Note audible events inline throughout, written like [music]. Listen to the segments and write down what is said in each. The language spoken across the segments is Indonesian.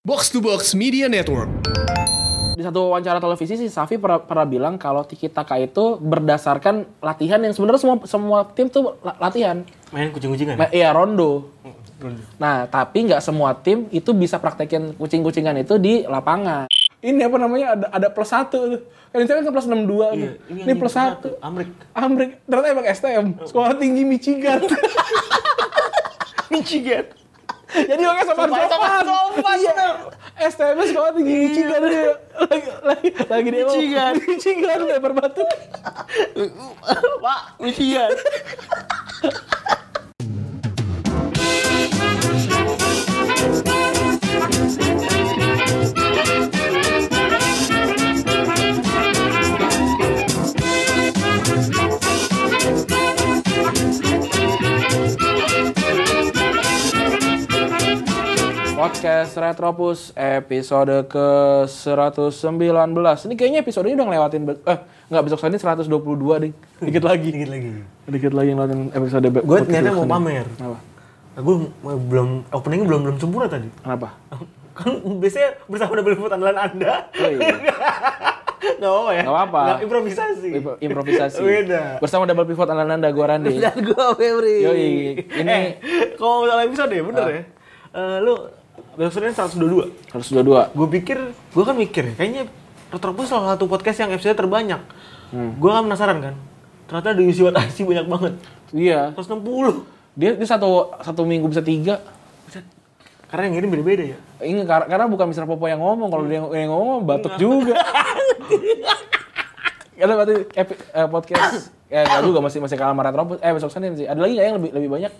Box to Box Media Network. di satu wawancara televisi sih Safi pernah, pernah bilang kalau Tiki Taka itu berdasarkan latihan yang sebenarnya semua semua tim tuh la- latihan. Main kucing-kucingan. Ma- Iya rondo. Nah tapi nggak semua tim itu bisa praktekin kucing-kucingan itu di lapangan. Ini apa namanya ada ada plus satu tuh. Kan itu kan plus 62 tuh. Iya, Ini, yang plus satu. Amrik. Amrik, ternyata emang STM, Sekolah Tinggi Michigan. [laughs] Michigan. Jadi makanya sopan sopan. Sopan, sopan, Iya. STM Sekolah Tinggi Michigan dia. Lagi lagi lagi dia Michigan. Michigan lempar batu. Pak, Michigan. Podcast Retropus episode ke-119. Ini kayaknya episode ini udah ngelewatin eh enggak besok ini 122 ding. Dikit lagi. Dikit lagi. Dikit lagi ngelewatin episode Gue ternyata mau pamer. Kenapa? Gue belum openingnya belum belum sempurna tadi. Kenapa? Kan biasanya bersama double foot andalan Anda. Oh iya. [laughs] Gak apa ya? Nggak apa-apa. Nggak, improvisasi. Impro- Improvisasi. Beda. Bersama double pivot Ananda gua Randi. Dan gue Febri. Yoi, ini Eh, kalau salah episode ya, bener ya? Eh, lu episode 122. 122. Gue pikir, gue kan mikir ya, kayaknya Retropus salah satu podcast yang episode terbanyak. Hmm. Gue kan penasaran kan, ternyata di isi IC banyak banget. Iya. 160. Dia dia satu satu minggu bisa tiga. Karena yang ngirim beda-beda ya. Ini kar- karena bukan Mr. Popo yang ngomong, kalau dia yang ngomong batuk juga. Karena berarti epi- eh, podcast ya enggak juga masih masih kalah sama Retropus. Eh besok Senin sih. Ada lagi nggak yang lebih lebih banyak?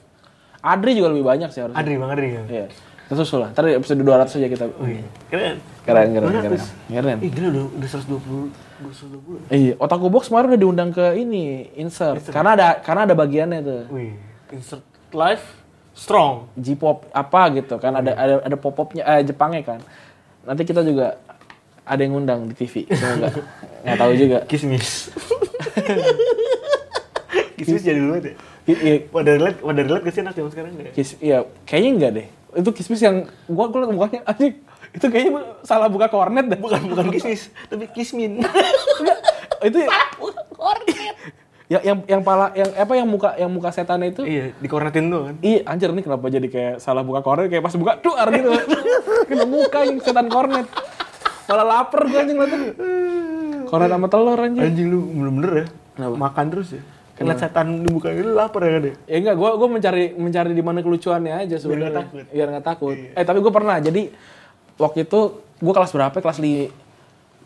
Adri juga lebih banyak sih harusnya. Adri, Bang Adri ya. Iya. Tersusul lah. Ntar episode 200 aja kita. Wih, keren. Keren, keren, keren. 200. Keren. Ih, gila udah, udah 120, 120. Iya, Otaku Box kemarin udah diundang ke ini, insert. Karena ada karena ada bagiannya tuh. Wih, insert live strong. J-pop apa gitu kan ada ada ada pop-popnya eh Jepangnya kan. Nanti kita juga ada yang ngundang di TV. Semoga [laughs] nggak tahu juga. Kismis. [laughs] Kismis jadi dulu deh. Iya, Wadah relate, wadah relate ke sih anak zaman sekarang deh. Kis, iya, kayaknya enggak deh. Itu kismis yang gua gua liat mukanya anjing. Itu kayaknya salah buka kornet dah. Bukan bukan kismis, tapi kismin. Enggak, itu ya, yang yang pala yang apa yang muka yang muka setannya itu iya, dikornetin tuh kan. Iya, anjir nih kenapa jadi kayak salah buka kornet kayak pas buka duar gitu. [laughs] Kena muka yang setan kornet. Malah lapar gue anjing liatnya. Kornet sama telur anjing. Anjing lu bener-bener ya. Kenapa? Makan terus ya. Kena setan di muka lu lapar ya kan ya. Ya enggak, gue gua mencari mencari di mana kelucuannya aja sebenarnya. nggak takut. Biar nggak takut. Eh tapi gue pernah. Jadi waktu itu gue kelas berapa? Kelas li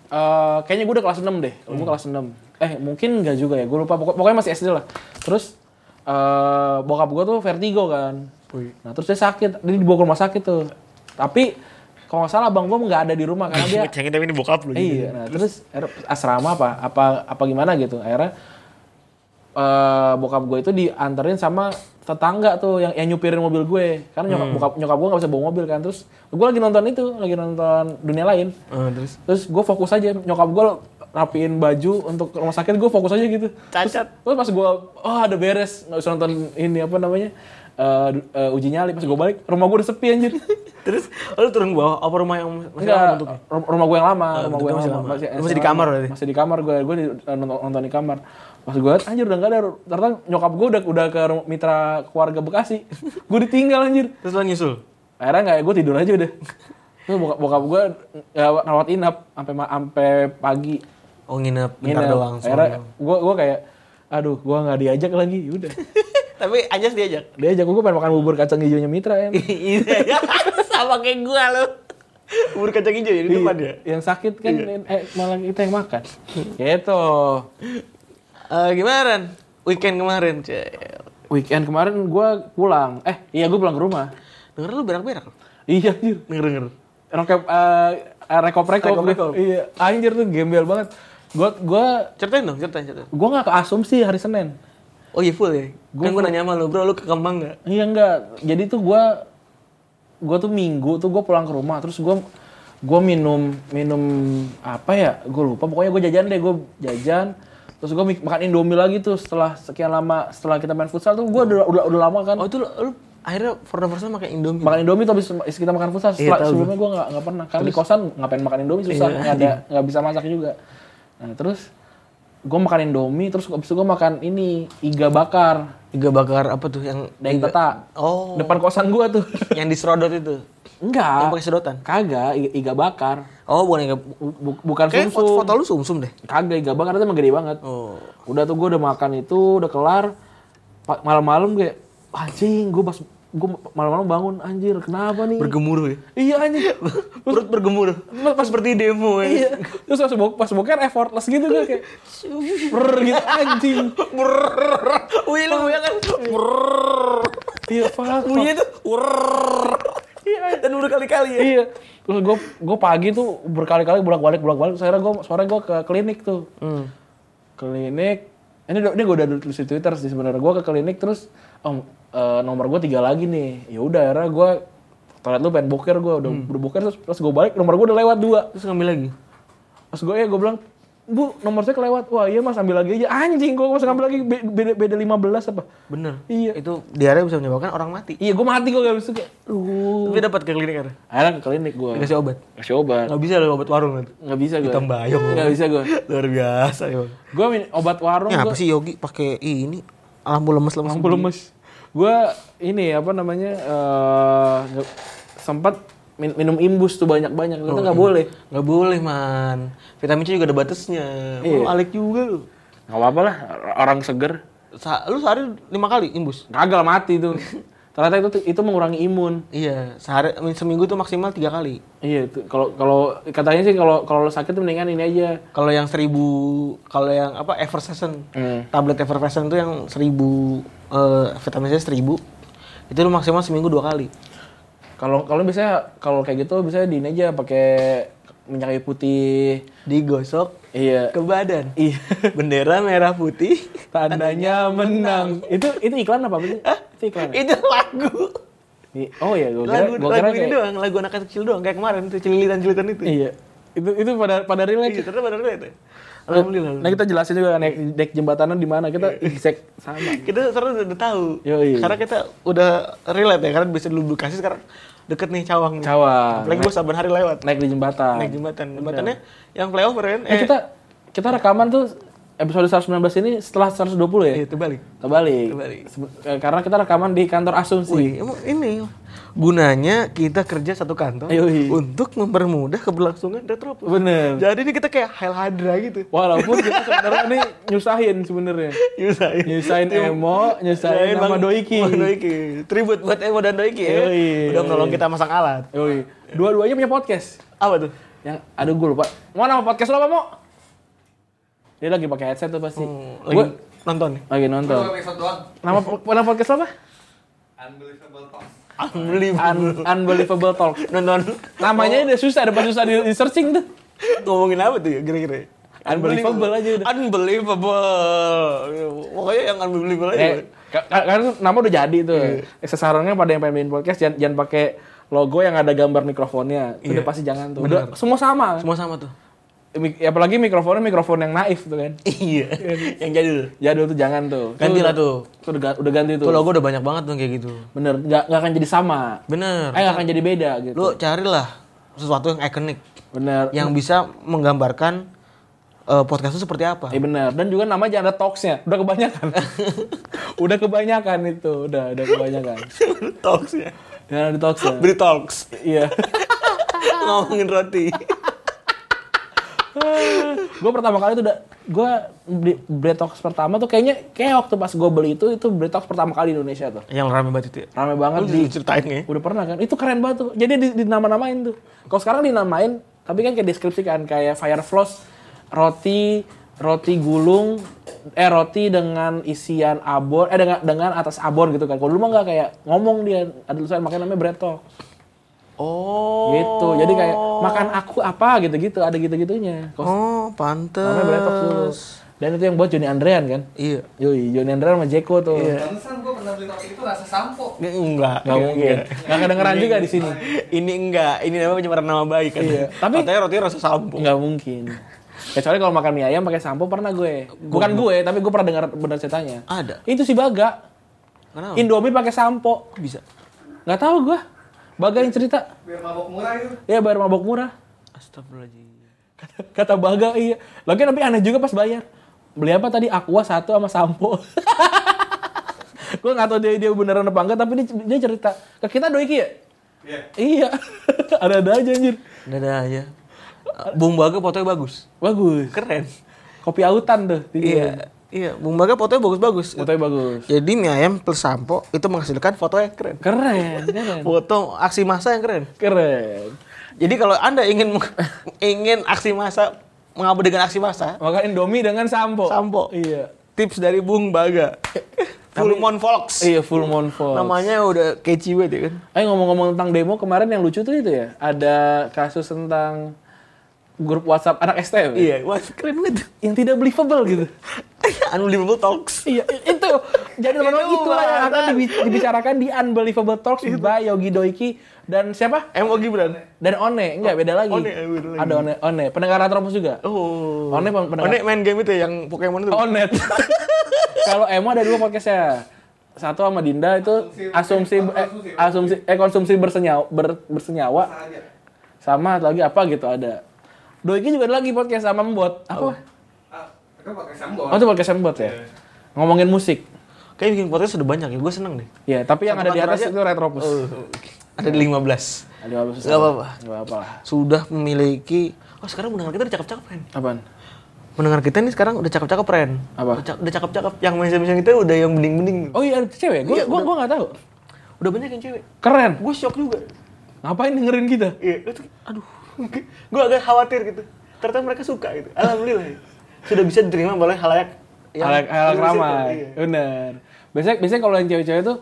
eh kayaknya gue udah kelas 6 deh. Kalau gue kelas 6. Eh mungkin enggak juga ya. Gue lupa. Pokok- Pokoknya masih SD lah. Terus eh bokap gue tuh vertigo kan. Wih. Nah terus dia sakit. Dia dibawa ke rumah sakit tuh. Tapi kalau nggak salah bang gue nggak ada di rumah karena [laughs] dia Cengin tapi ini bokap lu. Iya, nah terus asrama apa apa apa gimana gitu. Akhirnya eh bokap gue itu dianterin sama tetangga tuh yang yang nyupirin mobil gue. Karena nyokap bokap, nyokap gue nggak bisa bawa mobil kan. Terus gue lagi nonton itu, lagi nonton dunia lain. Eh, terus Terus gue fokus aja nyokap gue rapiin baju untuk rumah sakit gue fokus aja gitu. Terus, Cacat. terus pas gue oh ada beres nggak usah nonton ini apa namanya eh, du- eh, uji nyali pas gue balik rumah gue udah sepi anjir. [laughs] terus lu turun ke bawah apa rumah yang masih Enggak, lama bentuknya? rum- rumah gue yang lama, rumah gue yang masih lama. lama. Lu masih di kamar berarti? Masih di kamar gue, gue nonton, nonton di kamar. Pas gue liat, anjir udah gak ada, ternyata nyokap gue udah udah ke mitra keluarga Bekasi. [laughs] gue ditinggal anjir. Terus lu nyusul. Akhirnya nggak, gue tidur aja udah. [laughs] Terus bokap, bokap gue ya, rawat inap sampai sampai pagi. Oh nginep bentar Nginep. doang. Akhirnya gue gue kayak, aduh gue nggak diajak lagi, udah. [laughs] Tapi aja diajak. Diajak gue pengen makan bubur kacang hijaunya mitra ya. Iya, sama kayak gua lu. Bubur kacang hijau ya di depan ya. Yang sakit kan eh, malah kita yang makan. Gitu. Eh gimana? Weekend kemarin. Weekend kemarin gue pulang. Eh, iya gue pulang ke rumah. Denger lu berak-berak. Iya, anjir. Denger-denger. Rekop, eh, rekop-rekop. Rekop-rekop. Iya, anjir tuh gembel banget. Gue gua, Ceritain dong, ceritain, ceritain. gua gak ke asumsi hari Senin. Oh iya full ya? kan gua nanya sama lu, bro, lu ke Kemang gak? Iya enggak. Jadi tuh gue, gue tuh minggu tuh gue pulang ke rumah. Terus gue gue minum minum apa ya gue lupa pokoknya gue jajan deh gue jajan terus gue makan indomie lagi tuh setelah sekian lama setelah kita main futsal tuh gue udah, udah udah lama kan Oh itu lu, lu akhirnya for the first time pakai Indomie. makan Indomie tuh habis kita makan futsal. Iya, Setelah, tahu sebelumnya gue nggak nggak pernah. Karena di kosan ngapain makan Indomie susah, Iya, nggak ada nggak bisa masak juga. Nah terus gue makan Indomie, terus habis itu gue makan ini iga bakar, Iga bakar apa tuh yang daging iga- teta. Oh, Depan kosan gue tuh. yang diserodot itu. Yang Enggak. pakai sedotan. Kagak, iga, bakar. Oh, bukan iga Bu- bu- bukan Kayak sumsum. foto, foto lu sumsum deh. Kagak iga bakar itu emang gede banget. Oh. Udah tuh gue udah makan itu, udah kelar. Malam-malam kayak anjing, gue pas gue malam-malam bangun anjir, kenapa nih? Bergemuruh ya. iya anjing. [laughs] Perut bergemuruh. Pas seperti demo ya. iya. Terus pas bok pas boker effortless gitu gue kayak brr gitu anjing. Wih lu ya kan. Iya, fuck. Bunyinya tuh. Iya. Dan berkali-kali ya. Iya. Terus gue gue pagi tuh berkali-kali bolak-balik bolak-balik. Akhirnya gue sore gue ke klinik tuh. Hmm. Klinik. Ini ini gue udah tulis di Twitter sih sebenarnya. Gue ke klinik terus om eh, nomor gue tiga lagi nih. Ya udah akhirnya gue toilet lu pengen boker gue udah udah boker terus pas gue balik nomor gue udah lewat dua. Terus ngambil lagi. Pas gue ya gue bilang Bu, nomor saya kelewat. Wah iya mas, ambil lagi aja. Anjing, gue masih ngambil lagi Be- beda, beda 15 apa. Bener. Iya. Itu diare bisa menyebabkan orang mati. Iya, gue mati gue gak bisa kayak. Uh. Tapi dapat ke klinik kan? Akhirnya ke klinik gue. Dikasih obat. Kasih obat. Gak bisa lo obat warung nanti. Nggak bisa gue. Hitam bayam. Nggak bisa gue. [laughs] Luar biasa ya. Gue min obat warung. Gua- apa sih Yogi pakai ini lampu lemes-lemes? Lampu lemes. Gue ini apa namanya eh nggak- sempat min- minum imbus tuh banyak-banyak. Itu nggak boleh. Gak boleh man. Vitamin C juga ada batasnya. Iya. Lu alik juga lu. Nggak apa-apa lah. Orang seger. Sa lu sehari lima kali imbus? Kagak mati tuh. Ternyata itu itu mengurangi imun. Iya, sehari seminggu tuh maksimal tiga kali. Iya, itu kalau kalau katanya sih kalau kalau lo sakit tuh mendingan ini aja. Kalau yang seribu, kalau yang apa Eversession, Hmm. tablet Eversession tuh yang seribu eh, vitamin C seribu, itu lu maksimal seminggu dua kali. Kalau kalau biasanya kalau kayak gitu biasanya di ini aja pakai minyak kayu putih. Digosok Iya. ke badan. Iya. [laughs] Bendera merah putih. Tandanya menang. Itu itu iklan apa sih? Itu iklan. ya? itu lagu. Oh iya, gue kira, Lagu, gua lagu kira ini kayak, doang, lagu anak kecil doang kayak kemarin tuh celilitan-celilitan itu. Iya. Itu itu pada pada relate. Iya, ternyata benar itu. Alhamdulillah. Nah kita jelasin juga naik naik jembatanan di mana kita exact sama. kita sekarang udah, udah tahu. Yoi. Karena kita udah relate ya, karena bisa dulu kasih sekarang deket nih cawang. nih. Cawang. Apalagi gue saban hari lewat. Naik di jembatan. Naik jembatan. Jembatannya yang flyover kan? Eh, kita kita rekaman tuh episode 119 ini setelah 120 ya? Iya, terbalik. Terbalik. Terbalik. Eh, Karena kita rekaman di kantor Asumsi. Wih, ini gunanya kita kerja satu kantor Yoi. untuk mempermudah keberlangsungan retropus. Bener. Jadi ini kita kayak Hail Hydra gitu. Walaupun kita sebenarnya nih nyusahin sebenarnya. Nyusahin. Nyusahin Emo, nyusahin sama Bang- Doiki. Bang Doiki. Tribut buat Emo dan Doiki ya. Udah menolong kita masang alat. Yoi. Dua-duanya punya podcast. Apa tuh? Yang aduh gue lupa. Mau nama podcast lo apa, Mo? Dia lagi pakai headset tuh pasti. Hmm, Lagi Gua nonton nih. lagi nonton. Nama nama podcast lo apa? Unbelievable. Un- Unbelievable Talk. [laughs] nonton Namanya udah susah, ada pas susah di, di searching tuh. ngomongin apa tuh ya kira-kira? Unbelievable aja udah. Unbelievable. Pokoknya yang unbelievable aja. Eh, ka- ka- karena nama udah jadi tuh. Eh, Sasarannya pada yang pengen bikin podcast jangan, jangan pakai logo yang ada gambar mikrofonnya. Itu udah pasti jangan tuh. Udah, semua sama. Semua sama tuh. Mik- apalagi mikrofonnya mikrofon yang naif tuh kan. Iya. [laughs] yang jadul. Jadul tuh jangan tuh. Gantilah Itu tuh. udah- Itu udah, udah ganti tuh. Tuh logo udah banyak banget tuh kayak gitu. Bener, nggak nggak akan jadi sama. Bener. Eh nggak akan jadi beda gitu. Lu carilah sesuatu yang ikonik Bener. yang bisa menggambarkan eh, podcast itu seperti apa. Eh bener. Dan juga nama jangan ada talksnya. Udah kebanyakan. [laughs] udah kebanyakan itu. Udah, udah kebanyakan. [laughs] Talksnya. Jangan ada talksnya. Beri talks. Iya. Ngomongin roti. Gue pertama kali tuh udah gue Talks pertama tuh kayaknya kayak waktu pas gue beli itu itu Talks pertama kali di Indonesia tuh. Yang rame banget itu ya. rame banget Lu di ceritain ya. udah pernah kan? Itu keren banget tuh. Jadi di, dinama-namain tuh. Kalau sekarang dinamain tapi kan kayak deskripsi kan kayak fire floss roti roti gulung eh roti dengan isian abon eh dengan dengan atas abon gitu kan. Kalau dulu mah nggak kayak ngomong dia ada tulisan makanya namanya Talks Oh. gitu jadi kayak makan aku apa gitu-gitu ada gitu-gitunya Oh, pantes. Namanya Talks dulu. Dan itu yang buat Joni Andrean kan? Iya. Yoi, Joni Andrean sama Jeko tuh. Pantesan gue pernah beli topik itu rasa sampo. Nggak, Enggak. Gak mungkin. Gak kedengeran juga di sini. Ini enggak, ini namanya pencemaran nama baik kan. Iya, tapi- katanya roti rasa sampo. Gak mungkin. Kecuali kalau makan mie ayam pakai sampo pernah gue. Bukan gue, tapi gue pernah dengar benar ceritanya. Ada. Itu si Baga. Kenapa? Indomie pakai sampo. Kok bisa? Nggak tahu gua. Baga yang cerita. Biar mabok murah itu. Ya bayar mabok murah. Astagfirullahaladzim. Kata, kata Baga iya. Lagi tapi aneh juga pas bayar. Beli apa tadi? Aqua satu sama sampo. [laughs] gua nggak tahu dia dia beneran apa enggak tapi dia, dia cerita ke kita doiki ya. Iya. Iya. [laughs] Ada-ada aja anjir. Dadah aja. Bung Baga fotonya bagus. Bagus. Keren. Kopi autan tuh. Iya. Iya, Bung Baga fotonya bagus-bagus. Fotonya bagus. Jadi mie ayam plus sampo itu menghasilkan foto yang keren. Keren, [laughs] keren. Foto aksi massa yang keren. Keren. Jadi kalau Anda ingin [laughs] ingin aksi massa dengan aksi massa, Makan Indomie dengan sampo. Sampo. Iya. tips dari Bung Baga. Full Moon Volks. Iya, full moon fall. Namanya udah catchy banget ya kan. Eh ngomong-ngomong tentang demo kemarin yang lucu tuh itu ya. Ada kasus tentang grup WhatsApp anak STM. Iya, wah keren banget. Yang tidak believable gitu. [laughs] Unbelievable Talks. iya, itu. Jadi teman-teman Itu itulah yang akan dibicarakan di Unbelievable Talks by Yogi Doiki dan siapa? Emo Gibran. Dan One. Enggak, beda lagi. One, eh, beda lagi. Ada One, One. Pendengar Atropos juga. Oh. One pen- pendengar. One main game itu ya, yang Pokemon itu. Onet. [laughs] Kalau Emo ada dua podcastnya. Satu sama Dinda itu asumsi eh, asumsi eh konsumsi bersenyawa ber- bersenyawa sama atau lagi apa gitu ada. Doiki juga ada lagi podcast sama Mbot. Apa? Ah, pakai sambal. Oh, itu podcast Mbot ya. Ngomongin musik. Kayak bikin podcast sudah banyak ya, gue seneng deh. Ya, tapi yang ada di Satu atas aja. itu Retropus. Ada di 15. Ada apa Gak apa-apa. Enggak apa lah. Sudah memiliki Oh sekarang pendengar kita udah cakep-cakep Ren Apaan? Pendengar kita nih sekarang udah cakep-cakep Ren Apa? Udah, cak- udah cakep-cakep Yang mention-mention kita udah yang bening-bening Oh iya, ada cewek. Gue Iya, gua enggak tahu. Udah banyak yang cewek Keren. Gue shock juga Ngapain dengerin kita? Iya itu Aduh Gue agak khawatir gitu Ternyata mereka suka gitu Alhamdulillah. Sudah bisa diterima oleh halayak yang Hal hal di situ. ramai. Iya. Bener. Biasanya biasanya kalau yang cewek-cewek itu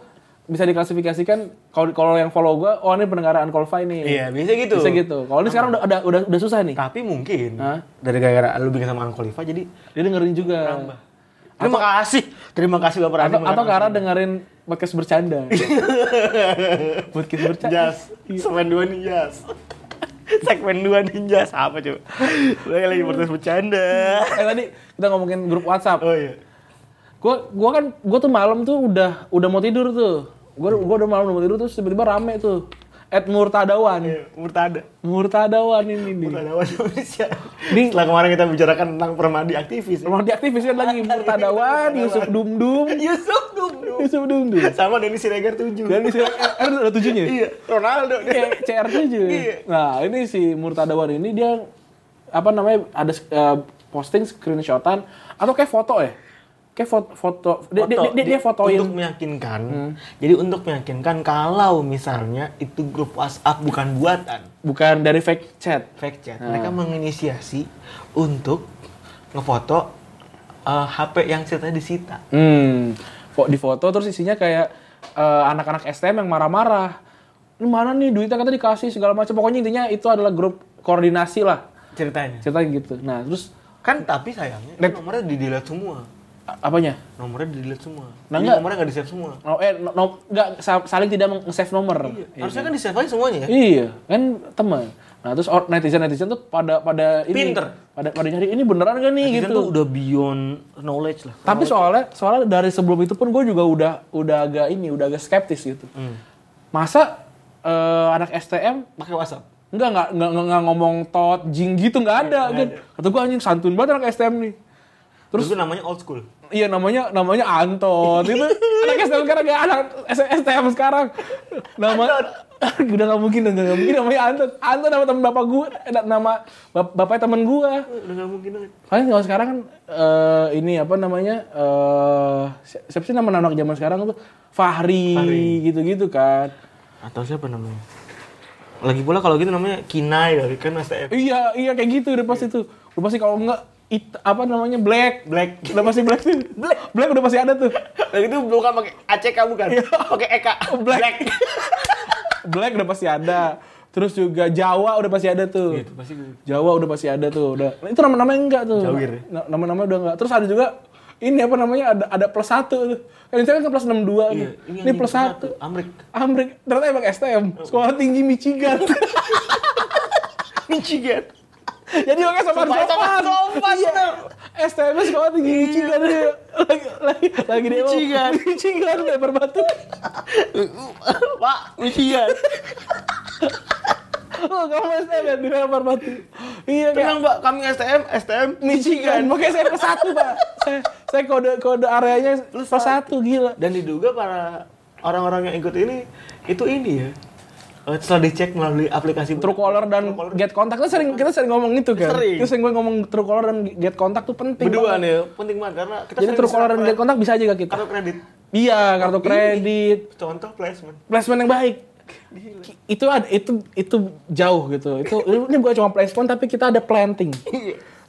bisa diklasifikasikan kalau kalau yang follow gua oh ini pendengar unqualified nih. Iya biasa gitu Bisa gitu. Kalau ini sekarang udah udah udah, udah susah nih. Tapi mungkin Hah? Dari gara-gara lu bikin sama Unqualified jadi Dia dengerin juga. Terima kasih Terima kasih Bapak Rani Atau, atau karena dengerin podcast bercanda. [laughs] podcast bercanda. Jas Segmen 2 nih Jas [laughs] Segmen 2 nih Jas Apa coba Lagi lagi podcast bercanda Eh tadi kita ngomongin grup WhatsApp. Oh iya Gua gua kan gua tuh malam tuh udah udah mau tidur tuh. Gua gua udah malam udah mau tidur terus tiba-tiba rame tuh. Ed Murtadawan. Iya, Murtada Murtadawan ini nih. Murtadawan Indonesia Di- Setelah kemarin kita bicarakan tentang permadi aktivis ya. Rumah diaktifis kan lagi Murtadawan, Yusuf Dumdum, [laughs] Yusuf Dumdum Yusuf Dumdum. Sama Denny Siregar 7 Dan di sini eh, ada tujuhnya. Iya Ronaldo Kayak CR7. Iya. Nah, ini si Murtadawan ini dia apa namanya ada eh, posting screenshotan atau kayak foto ya? Kayak foto, foto dia, dia, dia, dia fotoin untuk meyakinkan jadi untuk meyakinkan kalau misalnya itu grup WhatsApp bukan buatan bukan dari fake chat. fake chat Ah. mereka menginisiasi untuk ngefoto eh, HP yang ceritanya disita Hmm. Di foto terus isinya kayak eh, anak-anak STM yang marah-marah. Ini mana nih duitnya kata dikasih segala macam. Pokoknya intinya itu adalah grup koordinasi lah. ceritanya Ceritanya gitu. Nah, terus kan tapi sayangnya Net- nomornya di delete semua apanya? nomornya di delete semua Nah, Jadi enggak. nomornya nggak di save semua No, eh, no, no- nggak sa- saling tidak nge-save nomor. Iya, harusnya kan di save aja semuanya ya Iya, kan teman. Nah, terus netizen-netizen tuh pada pada ini Pinter. pada pada nyari ini beneran gak nih Netizen gitu. tuh udah beyond knowledge lah Tapi soalnya soalnya dari sebelum itu pun gue juga udah udah agak ini, udah agak skeptis gitu. Hmm. Masa eh, anak STM pakai WhatsApp enggak enggak enggak, enggak, enggak ngomong tot jing gitu enggak ada kan. Kata gue anjing santun banget anak STM nih. Terus itu namanya old school. Iya namanya namanya Anton. Itu anak STM sekarang kayak anak STM sekarang. Nama [laughs] udah nggak mungkin udah nggak mungkin namanya Anton. Anton nama teman bapak gue nama bap- bapaknya teman gue udah nggak mungkin banget Paling kalau sekarang kan eh, ini apa namanya eh si- siapa sih nama anak zaman sekarang tuh? Fahri, Fahri. gitu-gitu kan. atau siapa namanya? Lagi pula kalau gitu namanya Kinai kan STF Iya, iya kayak gitu udah pasti tuh. Udah pasti kalau enggak it, apa namanya black Black. Udah pasti black tuh. Black. Black udah pasti ada tuh. Lagi itu bukan pakai ACK bukan? Pakai EK Black. black. Udah pasti ada. Terus juga Jawa udah pasti ada tuh. Gitu pasti gitu Jawa udah pasti ada tuh. Udah. Itu nama namanya enggak tuh. Jawir ya? Na- nama-nama udah enggak. Terus ada juga ini apa namanya ada ada plus satu tuh. Kan ini kan plus 62 nih Iya, ini, plus satu. Amrik. Amrik. Ternyata emang STM sekolah tinggi Michigan. [laughs] Michigan jadi makanya sopan Sopan, sopan iya. STM sekolah tinggi Michigan dia. Lagi lagi lagi demo. Michigan. Michigan lempar batu. Pak, Michigan. Oh, kamu STM ya dilempar batu. Iya Tenang, Pak, kami STM, STM Michigan. Makanya saya plus satu, Pak. Saya, saya kode kode areanya plus satu gila. Dan diduga para orang-orang yang ikut ini itu ini ya. Eh, Setelah dicek melalui aplikasi Truecaller dan get contact kita sering kita sering ngomong itu kan. Sering. Kita sering ngomong Truecaller dan get contact tuh penting. berdua banget. nih penting banget karena kita Jadi Truecaller dan get contact bisa aja gak kita? kartu kredit. Iya, kartu kredit, Contoh placement. placement yang baik. Itu ada itu itu jauh gitu. Itu [laughs] ini bukan cuma placement tapi kita ada planting.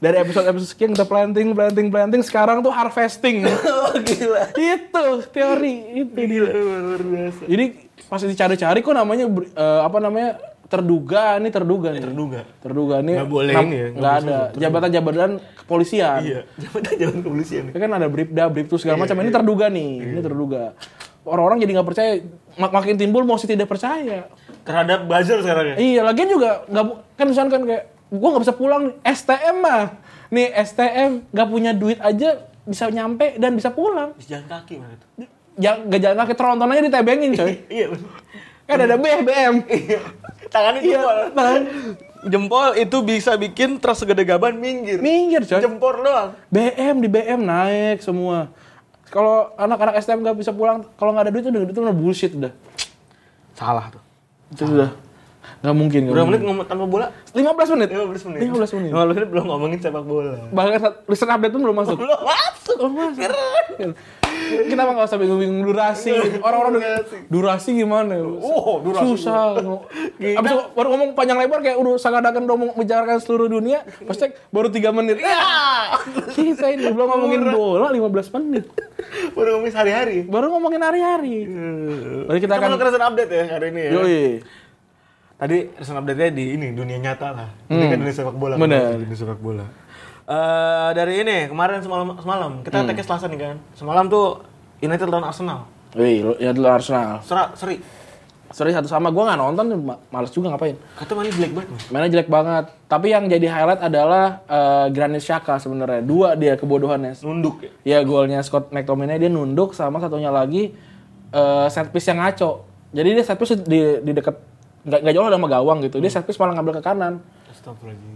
Dari episode-episode sekian kita planting, planting, planting. Sekarang tuh harvesting. [laughs] oh gila. itu teori itu Gila luar biasa. Jadi pas dicari-cari kok namanya eh, apa namanya terduga ini terduga nih. Terduga. Terduga nih. Nggak boleh nam- ini ya, nggak ada jabatan-jabatan kepolisian. Iya, [laughs] jabatan jalan kepolisian. Ya kan ada bribda, bribtu segala macam. Ini terduga nih. Ini terduga. Orang-orang jadi nggak percaya. Mak- makin timbul mau tidak percaya. Terhadap buzzer sekarang ya. Iya, lagian juga nggak kan misalkan kan kayak gua nggak bisa pulang nih. STM mah. Nih STM nggak punya duit aja bisa nyampe dan bisa pulang. Bisa jalan kaki mana itu. Jangan nggak jalan kaki tronton aja ditebengin coy. [laughs] Iya. Kan ada BBM. [laughs] Iya. Tangannya Iya, jempol. tangan. Jempol itu bisa bikin terus segede gaban minggir. Minggir coy. Jempol doang. BM di BM naik semua. Kalau anak-anak STM nggak bisa pulang, kalau nggak ada duit udah itu udah bullshit udah. Salah tuh. Itu sudah nggak mungkin. nggak Berapa mungkin. menit ngomong tanpa bola? 15 menit. 15 menit. 15 menit. 15 menit belum ngomongin sepak bola. Bahkan listen update pun belum masuk. Belum masuk. Belum masuk. Kita mah nggak usah bingung-bingung durasi. Orang-orang udah durasi gimana? Oh, durasi. Susah. Abis itu baru ngomong panjang lebar kayak udah sangat-akan udah mau bicarakan seluruh dunia. Pas cek baru 3 menit. Iya. [laughs] Kita ini belum ngomongin bola 15 menit. Baru ngomongin sehari-hari. Baru ngomongin hari-hari. Mari kita Kita akan update ya hari ini ya. Yoi. Tadi recent update-nya di ini dunia nyata lah. Ini kan dunia sepak bola. Bener. Dunia sepak bola. Eh dari ini kemarin semalam semalam kita Hmm. tag Selasa nih kan. Semalam tuh United lawan Arsenal. Wih, ya dulu Arsenal. Serak, seri. Seri satu sama gue nggak nonton, ma- males juga ngapain. Kata mainnya jelek banget. Mainnya jelek banget. Tapi yang jadi highlight adalah eh, Granit Xhaka sebenarnya. Dua dia kebodohannya. Nunduk ya. Ya golnya Scott McTominay dia nunduk sama satunya lagi eh, set piece yang ngaco. Jadi dia set piece di di dekat nggak nggak jauh sama gawang gitu. Dia set piece malah ngambil ke kanan.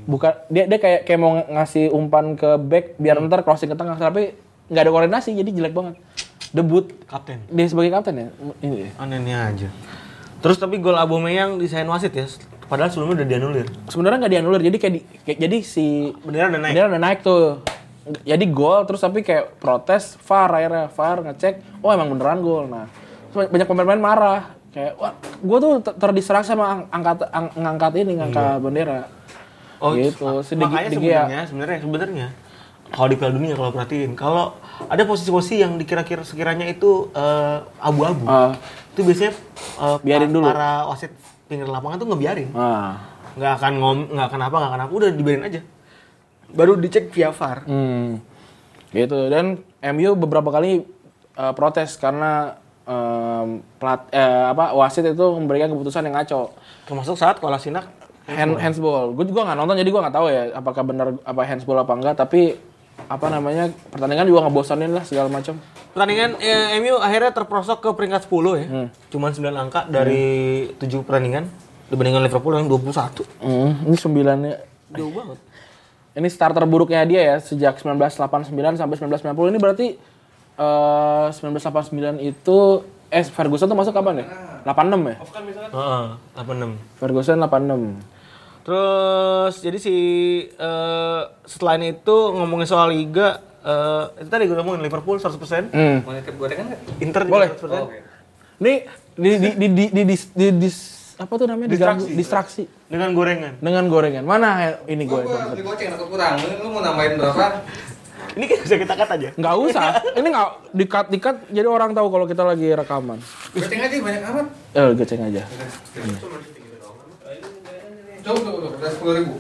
Bukan dia dia kayak kayak mau ngasih umpan ke back biar ntar crossing ke tengah tapi nggak ada koordinasi jadi jelek banget. Debut Kapten. dia sebagai kapten ya. Ini. Anehnya aja. Terus tapi gol Aubameyang desain wasit ya. Padahal sebelumnya udah dianulir. Sebenarnya nggak dianulir jadi kayak, di, kayak jadi si Bendera udah naik. Dia udah naik tuh. Jadi gol terus tapi kayak protes VAR akhirnya VAR ngecek oh emang beneran gol. Nah, banyak pemain-pemain marah kayak wah gue tuh ter- terdistraksi sama ang- angkat ang- ngangkat ini ngangkat bendera. Oh, gitu. De- makanya sebenarnya sebenarnya sebenarnya kalau di Piala Dunia kalau perhatiin kalau ada posisi-posisi yang dikira-kira sekiranya itu eh, abu-abu Ah. itu biasanya eh, Biarin pa- dulu. para wasit pinggir lapangan tuh ngebiarin Nah, nggak akan ngom nggak akan apa nggak akan apa udah dibiarin aja baru dicek via VAR hmm, gitu. Dan MU beberapa kali eh, protes karena em, plat eh, apa wasit itu memberikan keputusan yang ngaco. termasuk saat Kolasinac hand handsball. Gue juga nggak nonton jadi gue nggak tahu ya apakah benar apa handsball apa enggak. Tapi apa namanya pertandingan juga ngebosanin lah segala macam. pertandingan eh, MU akhirnya terprosok ke peringkat 10 ya cuman 9 angka dari 7 pertandingan dibandingkan Liverpool yang 21 Hmm, ini sembilannya. jauh banget Ini starter buruknya dia ya sejak 1989 sampai 1990 ini berarti eh 1989 itu eh Ferguson tuh masuk kapan ya? 86 ya? Heeh, 86 Ferguson 86. Terus jadi si eh setelah itu ngomongin soal liga eh itu tadi gue ngomongin Liverpool 100%, Hmm. Mau nitip gorengan nggak? Inter juga Boleh. 100%. Ini di di di di, di, dis- di, dis- apa tuh namanya? Diganggu, distraksi. dengan gorengan. dengan gorengan. Mana ini gue? Gua beli goceng atau kurang. Lu lu mau nambahin berapa? Ini kan bisa kita cut aja. Nggak usah. Ini nggak dikat dikat jadi orang tahu kalau kita lagi rekaman. Goceng aja banyak amat. Eh, goceng aja. Coba coba coba. Udah sepuluh ribu.